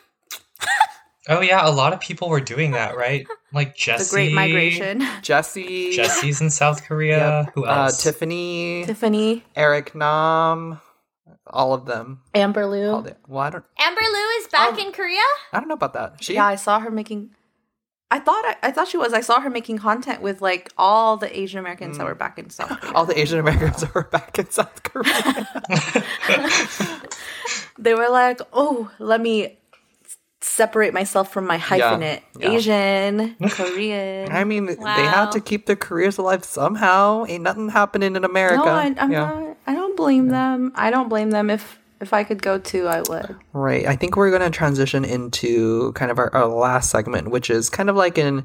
Oh yeah, a lot of people were doing that, right? Like The Jessi. Great Migration. jessi Jessi's in South Korea. Yep. Who uh, else? tiffany Tiffany, Eric Nam, all of them. Amber All Liu. the, well, I don't, Amber Liu is back Oh. in Korea? I don't know about that. She, Yeah, I saw her making. I thought I, I thought she was. I saw her making content with like all the Asian Americans Mm. that were back in South Korea. all the Asian Americans are back in South Korea. they were like, "Oh, let me separate myself from my hyphenate: yeah. Asian, Korean." I mean, they Wow. had to keep their careers alive somehow. Ain't nothing happening in America. no, I, I'm Yeah. not. I don't blame them. I don't blame them. If if I could go too, I would. Right. I think we're going to transition into kind of our, our last segment, which is kind of like in,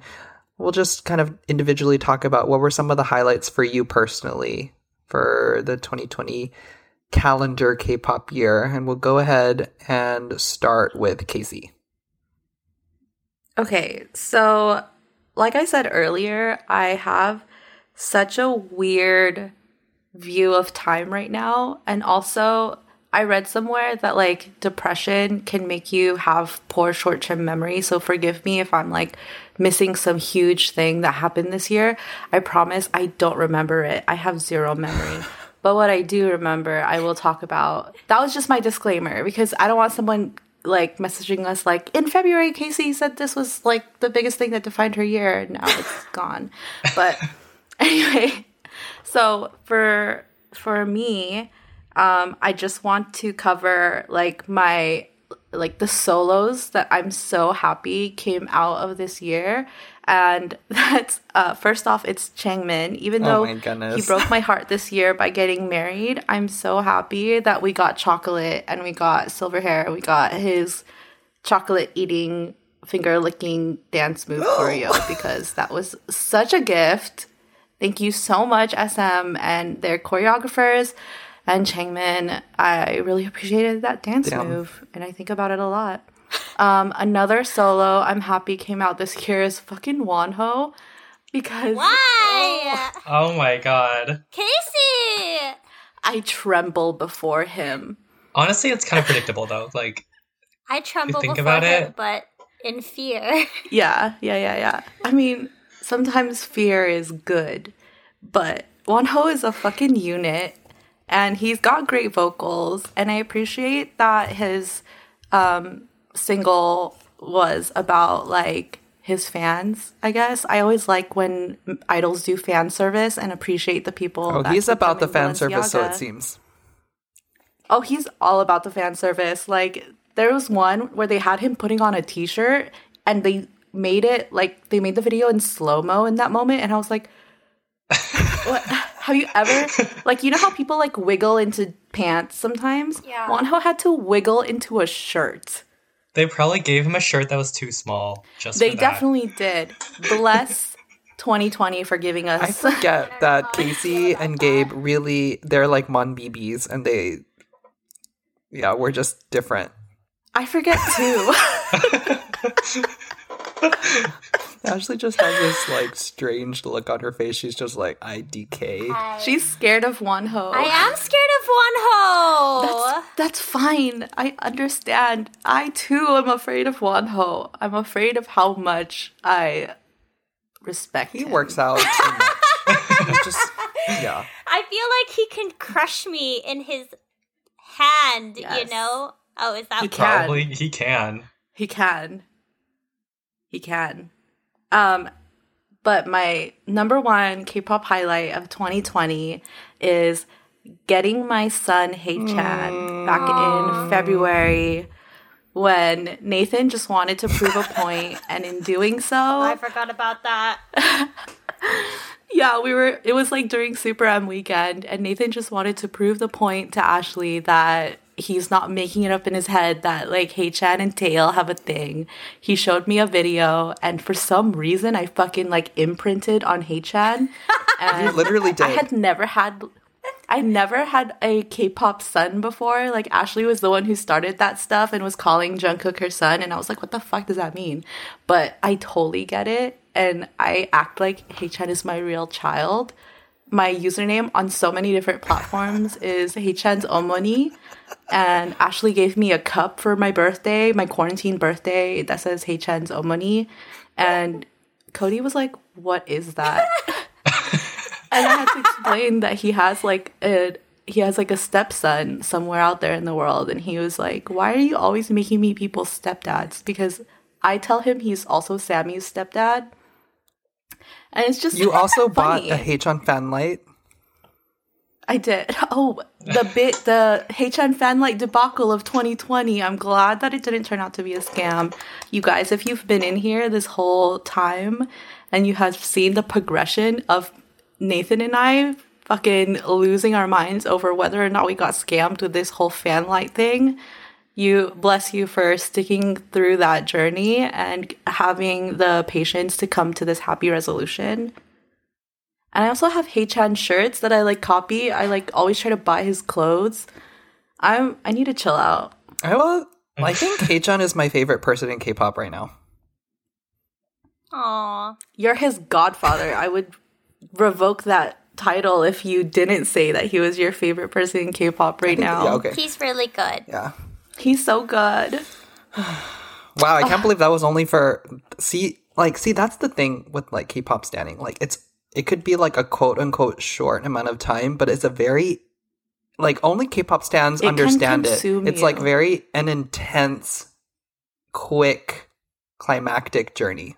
we'll just kind of individually talk about what were some of the highlights for you personally for the 2020 calendar K pop year. And we'll go ahead and start with Casey. Okay, so like I said earlier, I have such a weird view of time right now. And also, I read somewhere that like depression can make you have poor short term memory. So forgive me if I'm like missing some huge thing that happened this year. I promise I don't remember it. I have zero memory. But what I do remember, I will talk about. That was just my disclaimer because I don't want someone like messaging us like in February Casey said this was like the biggest thing that defined her year. Now it's gone. But anyway, so for for me, um, I just want to cover like my like the solos that I'm so happy came out of this year. And that's uh, first off, it's Changmin. Even Oh though he broke my heart this year by getting married, I'm so happy that we got chocolate and we got silver hair. We got his chocolate eating, finger licking dance move choreo because that was such a gift. Thank you so much, SM and their choreographers and Changmin. I really appreciated that dance Damn. move, and I think about it a lot. Um, another solo I'm happy came out this year is fucking Wonho because Why? Oh my god. Casey! I tremble before him. Honestly, it's kind of predictable though. Like, I tremble think before about him, it? but in fear. Yeah, yeah, yeah, yeah. I mean, sometimes fear is good, but Wonho is a fucking unit and he's got great vocals and I appreciate that his um single was about like his fans, I guess. I always like when idols do fan service and appreciate the people. Oh, he's about the fan service, so it seems. Oh, he's all about the fan service. Like there was one where they had him putting on a t-shirt and they made it like they made the video in slow-mo in that moment and I was like what have you ever like you know how people like wiggle into pants sometimes? Yeah. Wonho had to wiggle into a shirt. they probably gave him a shirt that was too small. Just They for that. definitely did. Bless 2020 for giving us I forget that Casey and Gabe really they're like Monbebes and they yeah, we're just different. I forget too. Ashley just has this like strange look on her face. She's just like I IDK. She's scared of Wonho. I am scared of Wonho. That's, that's fine. I understand. I too am afraid of Wonho. I'm afraid of how much I respect He him. works out too much. He just yeah. I feel like he can crush me in his hand, you know? Oh, is that He can. Probably he can. He can. He can. Um, but my number one K-pop highlight of 2020 is getting my son Haechan back in February when Nathan just wanted to prove a point, and in doing so, I forgot about that. Yeah, we were. It was like during Super M weekend, and Nathan just wanted to prove the point to Ashley that he's not making it up in his head that like Haechan and Taeil have a thing. He showed me a video, and for some reason, I fucking like imprinted on Haechan. And You literally did. I had never had. I never had a K-pop son before. Like Ashley was the one who started that stuff and was calling Jungkook her son, and I was like, "What the fuck does that mean?" But I totally get it, and I act like Haechan is my real child. My username on so many different platforms is Haechan's Omoni, and Ashley gave me a cup for my birthday, my quarantine birthday that says Haechan's Omoni, and Cody was like, "What is that?" and I had to explain that he has like a he has like a stepson somewhere out there in the world, and he was like, "Why are you always making me people's stepdads?" Because I tell him he's also Sammy's stepdad, and it's just You also bought a H-on fan light. I did. Oh, the bit the H-N fanlight debacle of 2020. I'm glad that it didn't turn out to be a scam. You guys, if you've been in here this whole time and you have seen the progression of Nathan and I fucking losing our minds over whether or not we got scammed with this whole fanlight thing, you bless you for sticking through that journey and having the patience to come to this happy resolution. And I also have Haechan shirts that I like copy. I like always try to buy his clothes. I'm I need to chill out. I will. I think H-on is my favorite person in K-pop right now. Aw. You're his godfather. I would revoke that title if you didn't say that he was your favorite person in K-pop right now. Yeah. Okay. He's really good. Yeah. He's so good. Wow, I can't believe that was only for see like see that's the thing with like K-pop standing. Like it's it could be like a quote unquote short amount of time, but it's a very like only K-pop stands It understand it. consume It's like very an intense, quick, climactic journey.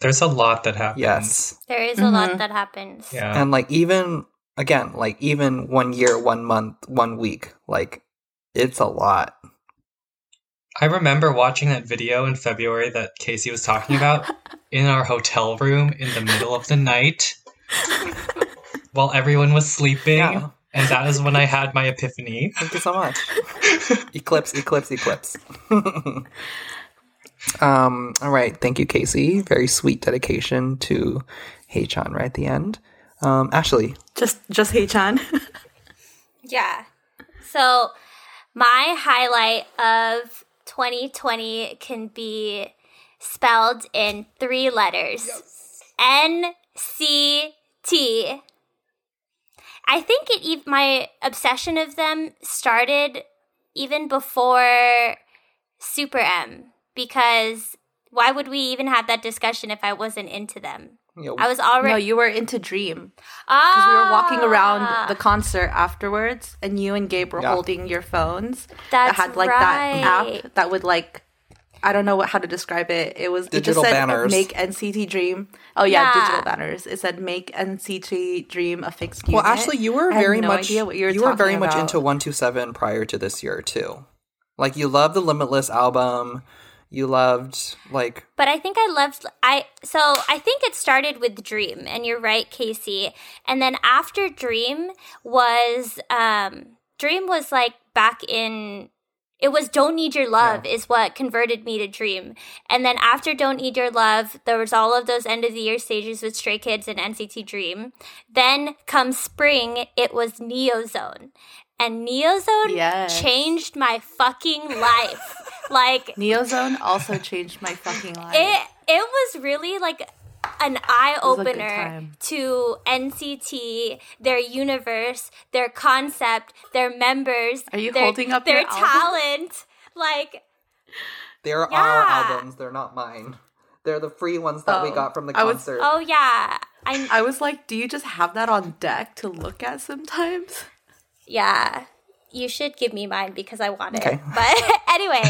There's a lot that happens. Yes. There is a mm-hmm. lot that happens. Yeah. And like even again, like even one year, one month, one week, like it's a lot. I remember watching that video in February that Casey was talking about in our hotel room in the middle of the night while everyone was sleeping. Yeah. and that is when I had my epiphany. Thank you so much. eclipse, eclipse, eclipse. um, all right. Thank you, Casey. Very sweet dedication to Haechan right at the end. Um, Ashley. Just just Haechan. Yeah. So my highlight of 2020 can be spelled in three letters N C T. I think it my obsession of them started even before Super M because why would we even have that discussion if I wasn't into them? You know, I was already no, you were into Dream ah, because we were walking around the concert afterwards, and you and Gabe were Yeah. holding your phones That's that had like that app that would like. I don't know what, how to describe it. It was Digital it just said banners. make NCT Dream. Oh yeah, Yeah. digital banners. It said make NCT Dream a fixed unit. well, Ashley, you were very no much what you were, you were very talking much into one two seven prior to this year too. Like you loved the Limitless album. You loved like But I think I loved I so I think it started with Dream and you're right Casey. And then after Dream was um Dream was like back in it was Don't Need Your Love is what converted me to Dream. And then after Don't Need Your Love, there was all of those end of the year stages with Stray Kids and NCT Dream. Then come spring, it was Neozone. And Neozone Yes. changed my fucking life. like Neozone also changed my fucking life. it it was really like an eye was a good opener to NCT, their universe, their concept, their members. Are you their, holding up their your album? talent? Like there are Yeah. albums. They're not mine. They're the free ones that we Oh, got from the I was- concert. oh yeah, I I was like, do you just have that on deck to look at sometimes? yeah. You should give me mine because I want it. Okay. But anyway,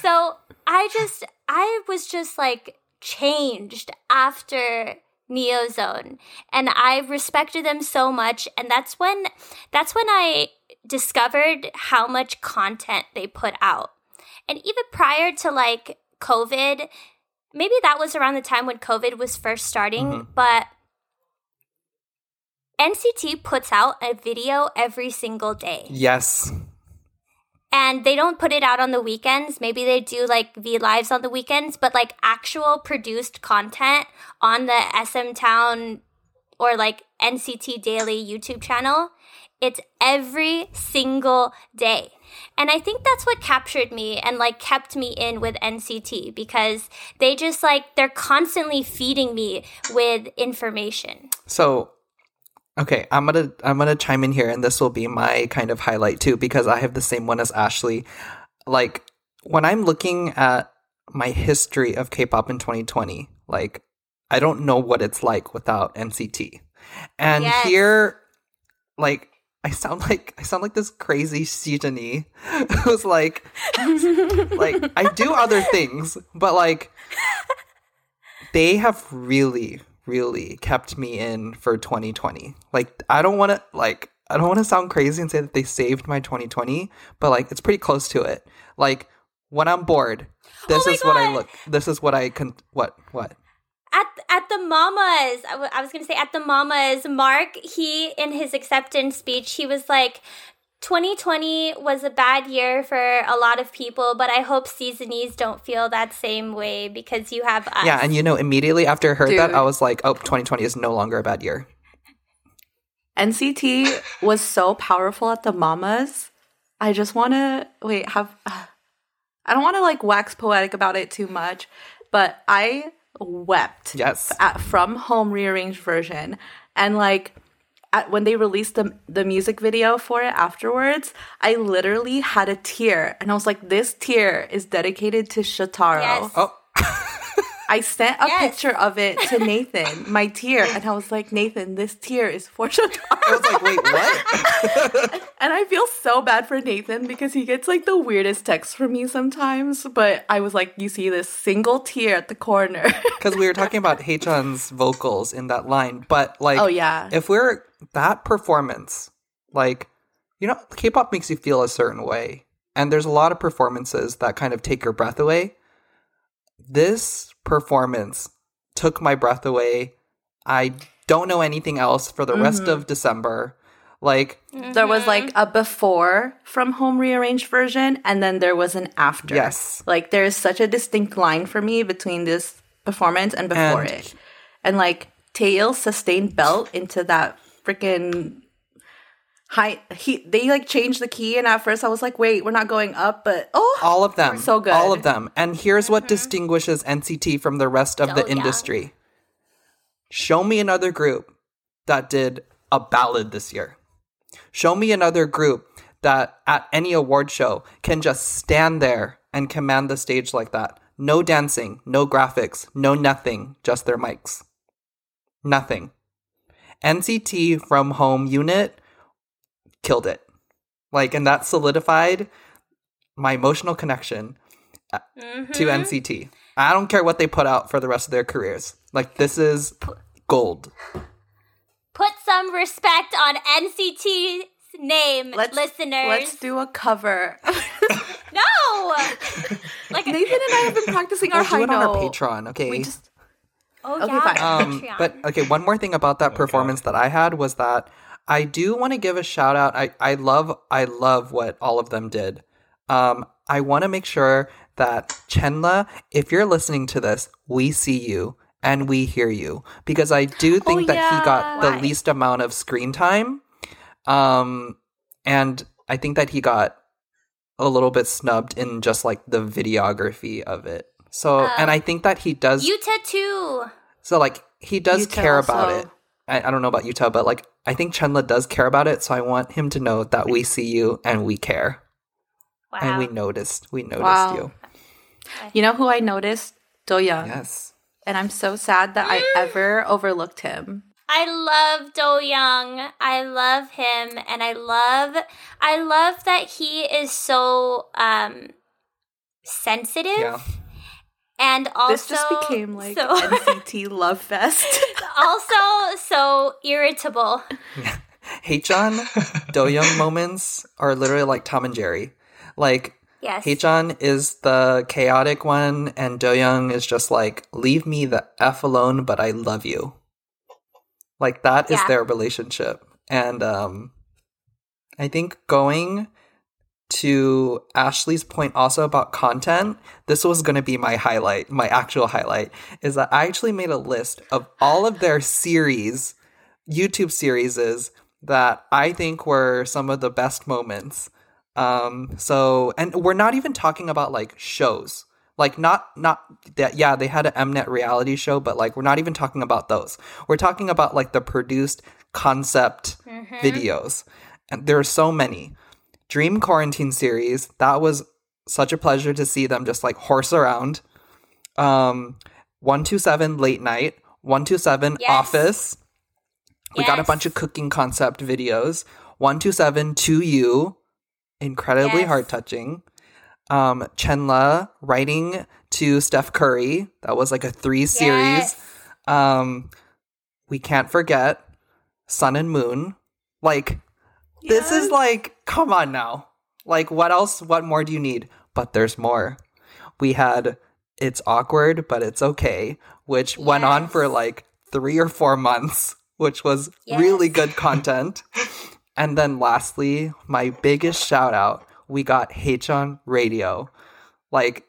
so I just I was just like changed after Neozone and I respected them so much and that's when that's when I discovered how much content they put out. And even prior to like COVID, maybe that was around the time when COVID was first starting, mm-hmm. but NCT puts out a video every single day. yes. And they don't put it out on the weekends. Maybe they do like V lives on the weekends, but like actual produced content on the SM Town or like NCT Daily YouTube channel, it's every single day. And I think that's what captured me and like kept me in with NCT because they just like they're constantly feeding me with information. So, okay, I'm gonna I'm gonna chime in here, and this will be my kind of highlight too, because I have the same one as Ashley. Like when I'm looking at my history of K-pop in 2020, like I don't know what it's like without NCT, and Yes. here, like. I sound like I sound like this crazy Shijani who's like like I do other things, but like they have really really kept me in for 2020 like i don't want to like i don't want to sound crazy and say that they saved my 2020 but like it's pretty close to it. Like when i'm bored oh this Oh is what i look this is what i can what what? At at the mamas I, w- I was gonna say at the mamas mark he in his acceptance speech he was like 2020 was a bad year for a lot of people but i hope seasonies don't feel that same way because you have us yeah and you know immediately after i heard that i was like oh 2020 is no longer a bad year NCT was so powerful at the mamas. I just want to wait. Have I don't want to like wax poetic about it too much, but I wept yes at from home rearranged version and like at, when they released the the music video for it afterwards i literally had a tear and i was like this tear is dedicated to shotaro Yes. oh i sent a Yes. picture of it to nathan my tear and i was like nathan this tear is for i was like wait what and i feel so bad for nathan because he gets like the weirdest texts from me sometimes but i was like you see this single tear at the corner because we were talking about Haechan's vocals in that line, but like, Oh, yeah. if we're that performance, like, you know, K-pop makes you feel a certain way, and there's a lot of performances that kind of take your breath away. This performance took my breath away. I don't know anything else for the rest Mm-hmm. of December. Like There was like a before from home rearranged version, and then there was an after. Yes. Like there is such a distinct line for me between this performance and before And- it. And like Taeil sustained belt into that freaking high he they like changed the key and at first I was like, wait, we're not going up, but oh all of them. so good. All of them. And here's what mm-hmm. distinguishes NCT from the rest of the Oh, yeah. industry. Show me another group that did a ballad this year. Show me another group that at any award show can just stand there and command the stage like that. No dancing, no graphics, no nothing, just their mics. Nothing. NCT from home unit killed it. Like, and that solidified my emotional connection uh, to NCT. I don't care what they put out for the rest of their careers. Like, this is gold. Put some respect on NCT's name, let's listeners. let's do a cover. no! like, Nathan and I have been practicing our We'll do high it on our note. Patreon, okay? We just oh, Okay, yeah, fine. Um, Patreon. but okay, one more thing about that performance that I had was that I do want to give a shout out. I, I love I love what all of them did. Um, I want to make sure that Chenle, if you're listening to this, we see you and we hear you because I do think that he got the Why? least amount of screen time. Um, and I think that he got a little bit snubbed in just like the videography of it. So, and I think that he does Yuta too. so like he does Yuta care about it. I, I don't know about Yuta, but like I think Chenle does care about it. So I want him to know that we see you and we care Wow. and we noticed. We noticed Wow. you. You know who I noticed? Do Young. Yes. And I'm so sad that I ever overlooked him. I love Do Young. I love him and I love I love that he is so um sensitive Yeah. And also this just became like so, NCT Love Fest. also so irritable. Haechan, Doyoung moments are literally like Tom and Jerry. Like Yes. Haechan is the chaotic one, and Doyoung is just like, leave me the F alone, but I love you. Like that is Yeah. their relationship. And um I think going to Ashley's point also about content, this was gonna be my highlight, my actual highlight, is that I actually made a list of all of their series, YouTube series that I think were some of the best moments. Um, so, and we're not even talking about like shows. Like not not that yeah, they had an Mnet reality show, but like we're not even talking about those. We're talking about like the produced concept videos. And there are so many. Dream Quarantine series, that was such a pleasure to see them just like horse around. Um 127 late night, 127 Yes. office. We got a bunch of cooking concept videos. 127 to you, incredibly Yes. heart touching. Um, Chenle writing to Steph Curry. That was like a three series. Um, we can't forget Sun and Moon. Like, this is like, come on now. Like, what else? What more do you need? But there's more. We had It's Awkward, but It's Okay, which went on for like three or four months, which was really good content. and then lastly, my biggest shout out we got Haechan Radio. Like,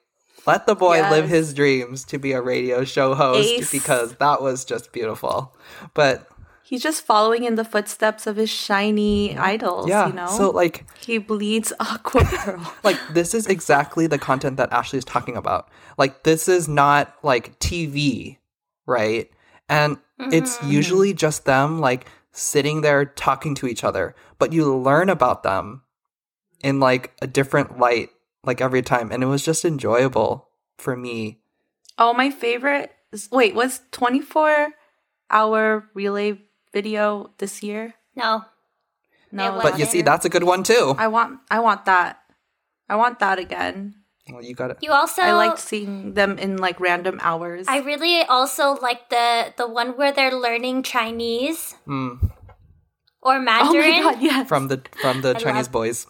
let the boy live his dreams to be a radio show host Ace. because that was just beautiful. But He's just following in the footsteps of his shiny idols, yeah, you know? so like he bleeds Aqua Girl. like this is exactly the content that Ashley is talking about. Like this is not like TV, right? And it's Mm-hmm. usually just them like sitting there talking to each other, but you learn about them in like a different light like every time and it was just enjoyable for me. oh, my favorite. Is, wait, was 24 hour relay video this year? No. No, But you see that's a good one too. I want I want that. I want that again. Well, you got it. You also I liked seeing them in like random hours. I really also like the the one where they're learning Chinese Mm, or oh Mandarin. my god, yes. from the from the I Chinese love- boys.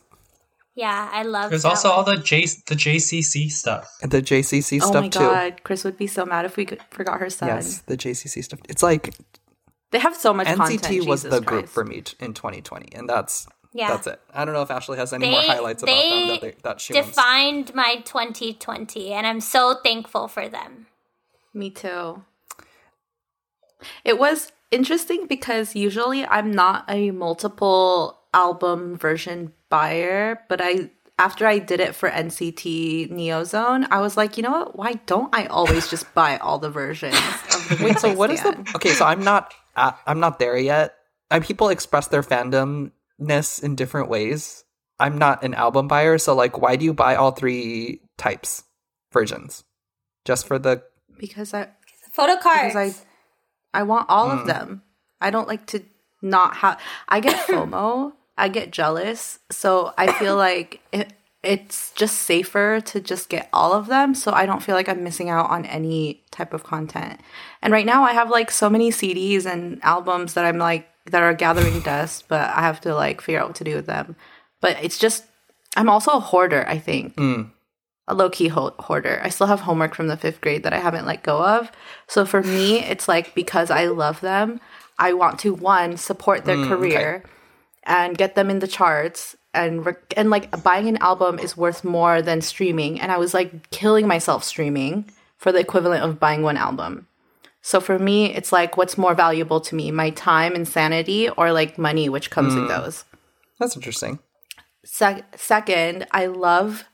Yeah, I love. There's that also one. all the J the JCC stuff. And the JCC oh stuff too. Oh my too. god, Chris would be so mad if we could, forgot her son. Yes, the JCC stuff. It's like They have so much content. NCT was Jesus the group for me t- in 2020, and that's Yeah. that's it. I don't know if Ashley has any They- more highlights about them that, they they, that she wants. Defined my 2020, and I'm so thankful for them. Me too. It was interesting because usually I'm not a multiple album version buyer, but I after I did it for NCT Neozone, I was like, you know what? Why don't I always just buy all the versions? Of the Wait, so what is the? Okay, so I'm not uh, I'm not there yet. And people express their fandomness in different ways. I'm not an album buyer, so like, why do you buy all three types versions? Just for the because I photo cards. because I I want all Hmm. of them. I don't like to not have. I get FOMO. I get jealous. So I feel like it, it's just safer to just get all of them. So I don't feel like I'm missing out on any type of content. And right now I have like so many CDs and albums that I'm like that are gathering dust, but I have to like figure out what to do with them. But it's just I'm also a hoarder. I think hmm. a low key ho- hoarder. I still have homework from the fifth grade that I haven't let go of. So for me, it's like because I love them, I want to one support their hmm, career and get them in the charts. And re- and like buying an album is worth more than streaming. And I was like killing myself streaming for the equivalent of buying one album. So for me, it's like what's more valuable to me, my time and sanity, or like money, which comes and goes. that's interesting. Sec- second, I love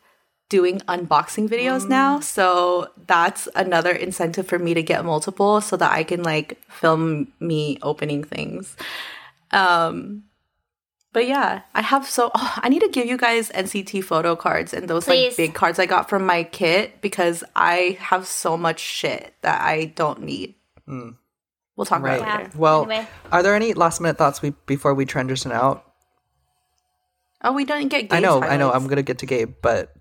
doing unboxing videos now. So that's another incentive for me to get multiple so that I can like film me opening things. Um but yeah, I have so oh, I need to give you guys NCT photo cards and those Please. like big cards I got from my kit because I have so much shit that I don't need. Hmm. We'll talk Right. about it Yeah. later. Well, Anyway. are there any last minute thoughts we before we transition out? Oh, we didn't get. I know, Gabe's I know. I'm gonna get to Gabe, but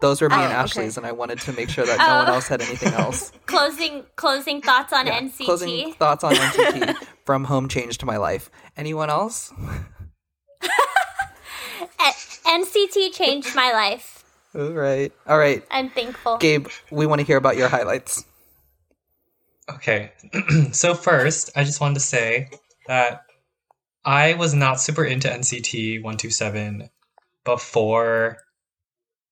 those were me Oh, and okay. Ashley's, and I wanted to make sure that no Oh. one else had anything else. closing closing thoughts on Yeah, NCT. Closing thoughts on NCT from home changed my life. Anyone else? A- NCT changed my life. All right, all right. I'm thankful. Gabe, we want to hear about your highlights. Okay. so first, I just wanted to say that I was not super into NCT 127 before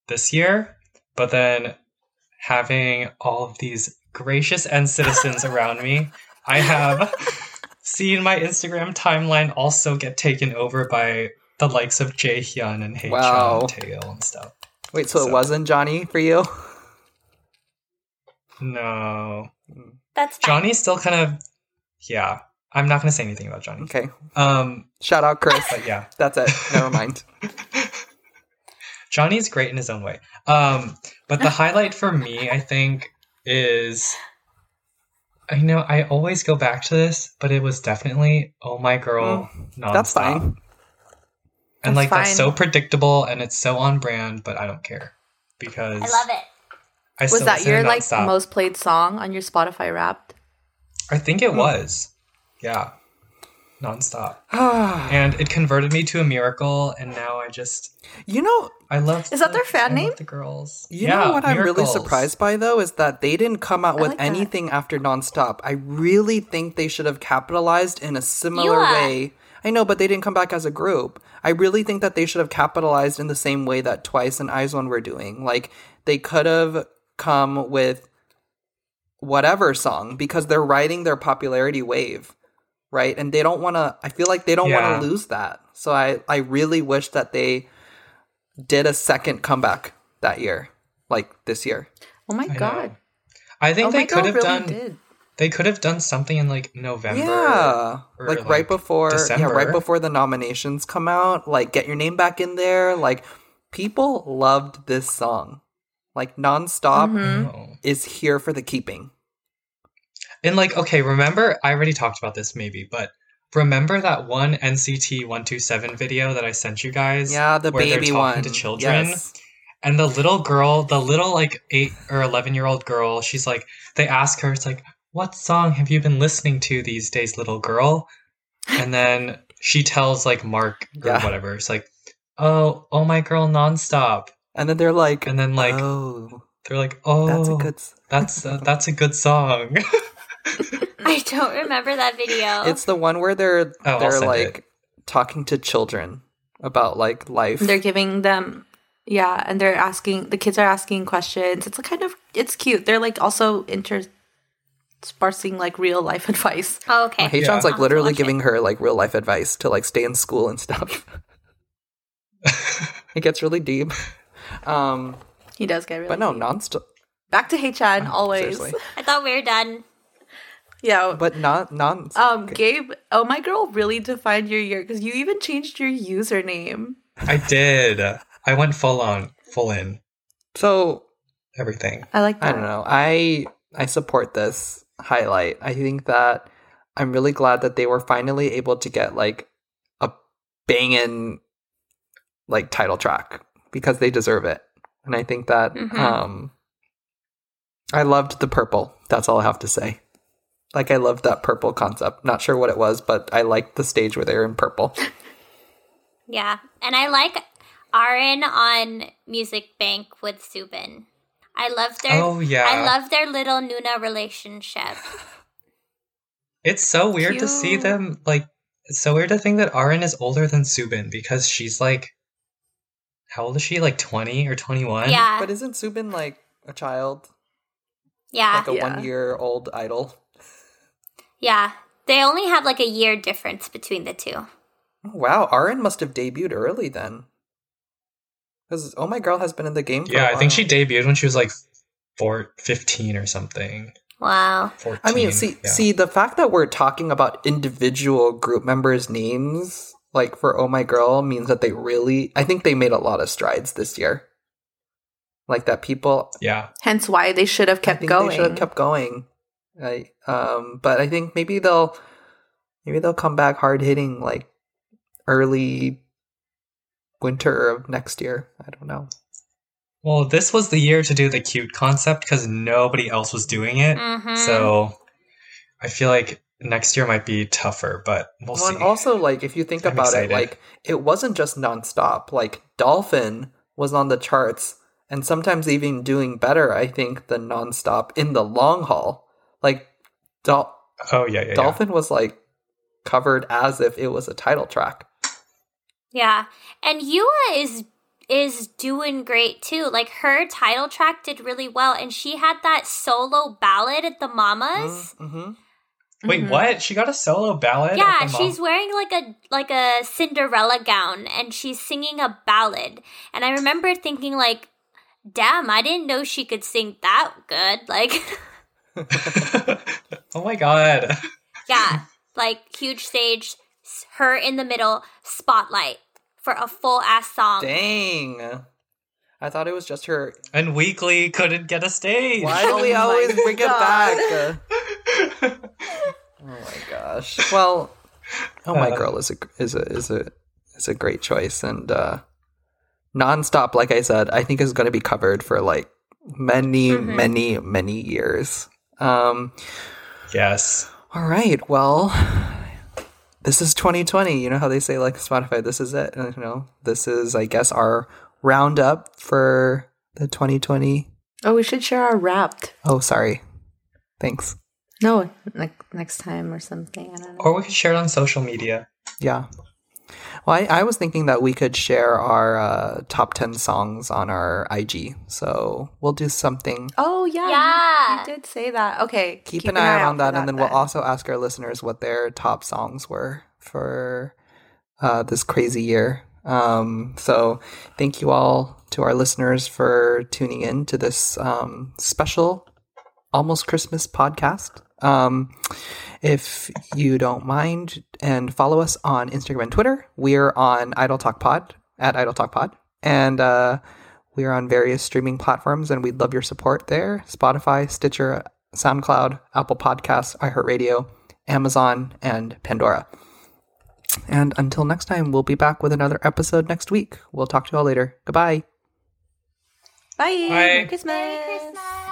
this year, but then having all of these gracious NCTzens around me, I have seen my Instagram timeline also get taken over by the likes of Jaehyun and Haechan Wow. and Taeil and stuff. Wait, so, it wasn't Johnny for you? No. That's fine. Johnny's still kind of yeah. I'm not gonna say anything about Johnny. Okay. Um, Shout out, Chris. but yeah. That's it. Never mind. Johnny's great in his own way. Um, but the highlight for me, I think, is I know I always go back to this, but it was definitely "Oh My Girl" nonstop. That's fine. and That's like that's so predictable and it's so on brand, but I don't care because I love it. I Was that your like nonstop. most played song on your Spotify Wrapped? I think it was, yeah, nonstop, ah. and it converted me to a miracle, and now I just you know, I love. Is that the- their fan I name? The girls. You yeah, know what I'm really surprised by though is that they didn't come out I with like that. anything after nonstop. I really think they should have capitalized in a similar Yeah. way. I know, but they didn't come back as a group. I really think that they should have capitalized in the same way that Twice and Izone were doing. Like they could have come with whatever song because they're riding their popularity wave, right? And they don't want to. I feel like they don't Yeah. want to lose that. So I I really wish that they did a second comeback that year, like this year. Oh my I know. god! I think oh they could girl have really done. did. They could have done something in like November. yeah, or, like, like, right before, yeah, right before the nominations come out. Like, get your name back in there. Like, people loved this song. Like, nonstop Mhm. Oh. is here for the keeping. And like, okay, remember? I already talked about this, maybe, but remember that one NCT one two seven video that I sent you guys? Yeah, the where they're baby talking one. to children. Yes. And the little girl, the little like eight or eleven year old girl, she's like, they ask her, it's like, what song have you been listening to these days, little girl? And then she tells like Mark or Yeah. whatever. It's like, oh, oh my girl, nonstop. And then they're like, And then like oh, they're like, oh, that's a good. that's uh, that's a good song. I don't remember that video. It's the one where they're Oh, they're like it. talking to children about like life. They're giving them, yeah, and they're asking, the kids are asking questions. It's a kind of, it's cute. They're like also interspersing like real life advice. oh, okay. Hey, Yeah. Like I'll have to literally watch it. giving her like real life advice to like stay in school and stuff. it gets really deep. Um, He does get really. but no, nonstop. Back to Haechan always. Seriously. I thought we were done. Yeah. But not non. um, Gabe, oh my girl, really defined your year because you even changed your username. I did. I went full on, full in, so everything. I like that. I don't know. I I support this highlight. I think that I'm really glad that they were finally able to get like a banging like title track because they deserve it. And I think that Mhm. um I loved the purple. That's all I have to say. Like I loved that purple concept. Not sure what it was, but I liked the stage where they were in purple. Yeah. And I like Arin on Music Bank with Subin. I love their Oh, yeah. I love their little noona relationship. It's so weird to see them like. It's so weird to think that Arin is older than Subin because she's like, how old is she? Like twenty or twenty one? Yeah. but isn't Subin like a child? yeah. Like a Yeah. one year old idol? Yeah. They only have like a year difference between the two. Oh, Wow, Arin must have debuted early then. Because Oh My Girl has been in the game for Yeah, I think she debuted when she was like four, 15 or something. Wow. 14. I mean, see, yeah. see, the fact that we're talking about individual group members' names, like for Oh My Girl, means that they really, I think they made a lot of strides this year. Like that people, Yeah. Hence why they should have I kept think going. they should have kept going. I, um, but I think maybe they'll, maybe they'll come back hard hitting like early winter of next year. I don't know. Well, this was the year to do the cute concept because nobody else was doing it. Mhm. So I feel like next year might be tougher, but we'll Well, see. and also, like, if you think I'm about excited. it, like, it wasn't just nonstop. Like, Dolphin was on the charts, and sometimes even doing better, I think, than nonstop in the long haul. Like, Dol- oh, yeah, yeah, yeah. Dolphin was, like, covered as if it was a title track. Yeah. And YooA is is doing great too. Like her title track did really well and she had that solo ballad at the Mamas. Mm-hmm. Wait, Mhm. what? She got a solo ballad? at Yeah, the she's mom- wearing like a like a Cinderella gown and she's singing a ballad. And I remember thinking like, "Damn, I didn't know she could sing that good." Like, oh my god. yeah, like huge stage, her in the middle, spotlight for a full ass song. Dang. I thought it was just her. And Weeekly couldn't get a stage. Why do we Oh always bring it back? Oh my gosh. Well, Oh My Uh, Girl is a is a is a is a great choice and uh nonstop like I said, I think is going to be covered for like many Mhm. many many years. Um yes. all right. Well, this is 2020. You know how they say like Spotify this is it. You know, this is I guess our roundup for the 2020. Oh, we should share our wrapped. Oh, sorry. Thanks. No, like next time or something. I don't know. Or we could share it on social media. Yeah. Well, I, I was thinking that we could share our uh, top 10 songs on our IG. So we'll do something. Oh yeah, Yeah. You, did say that. Okay, Keep, an, eye, out on for that. And then we'll also ask our listeners what their top songs were for uh, this crazy year. Um, so thank you all to our listeners for tuning in to this um, special almost Christmas podcast. Um, if you don't mind, and follow us on Instagram and Twitter. We're on Idol Talk Pod at Idol Talk Pod, and uh, we are on various streaming platforms, and we'd love your support there: Spotify, Stitcher, SoundCloud, Apple Podcasts, iHeartRadio, Amazon, and Pandora. And until next time, we'll be back with another episode next week. We'll talk to you all later. Goodbye. Bye. Bye. Merry Christmas. Merry Christmas.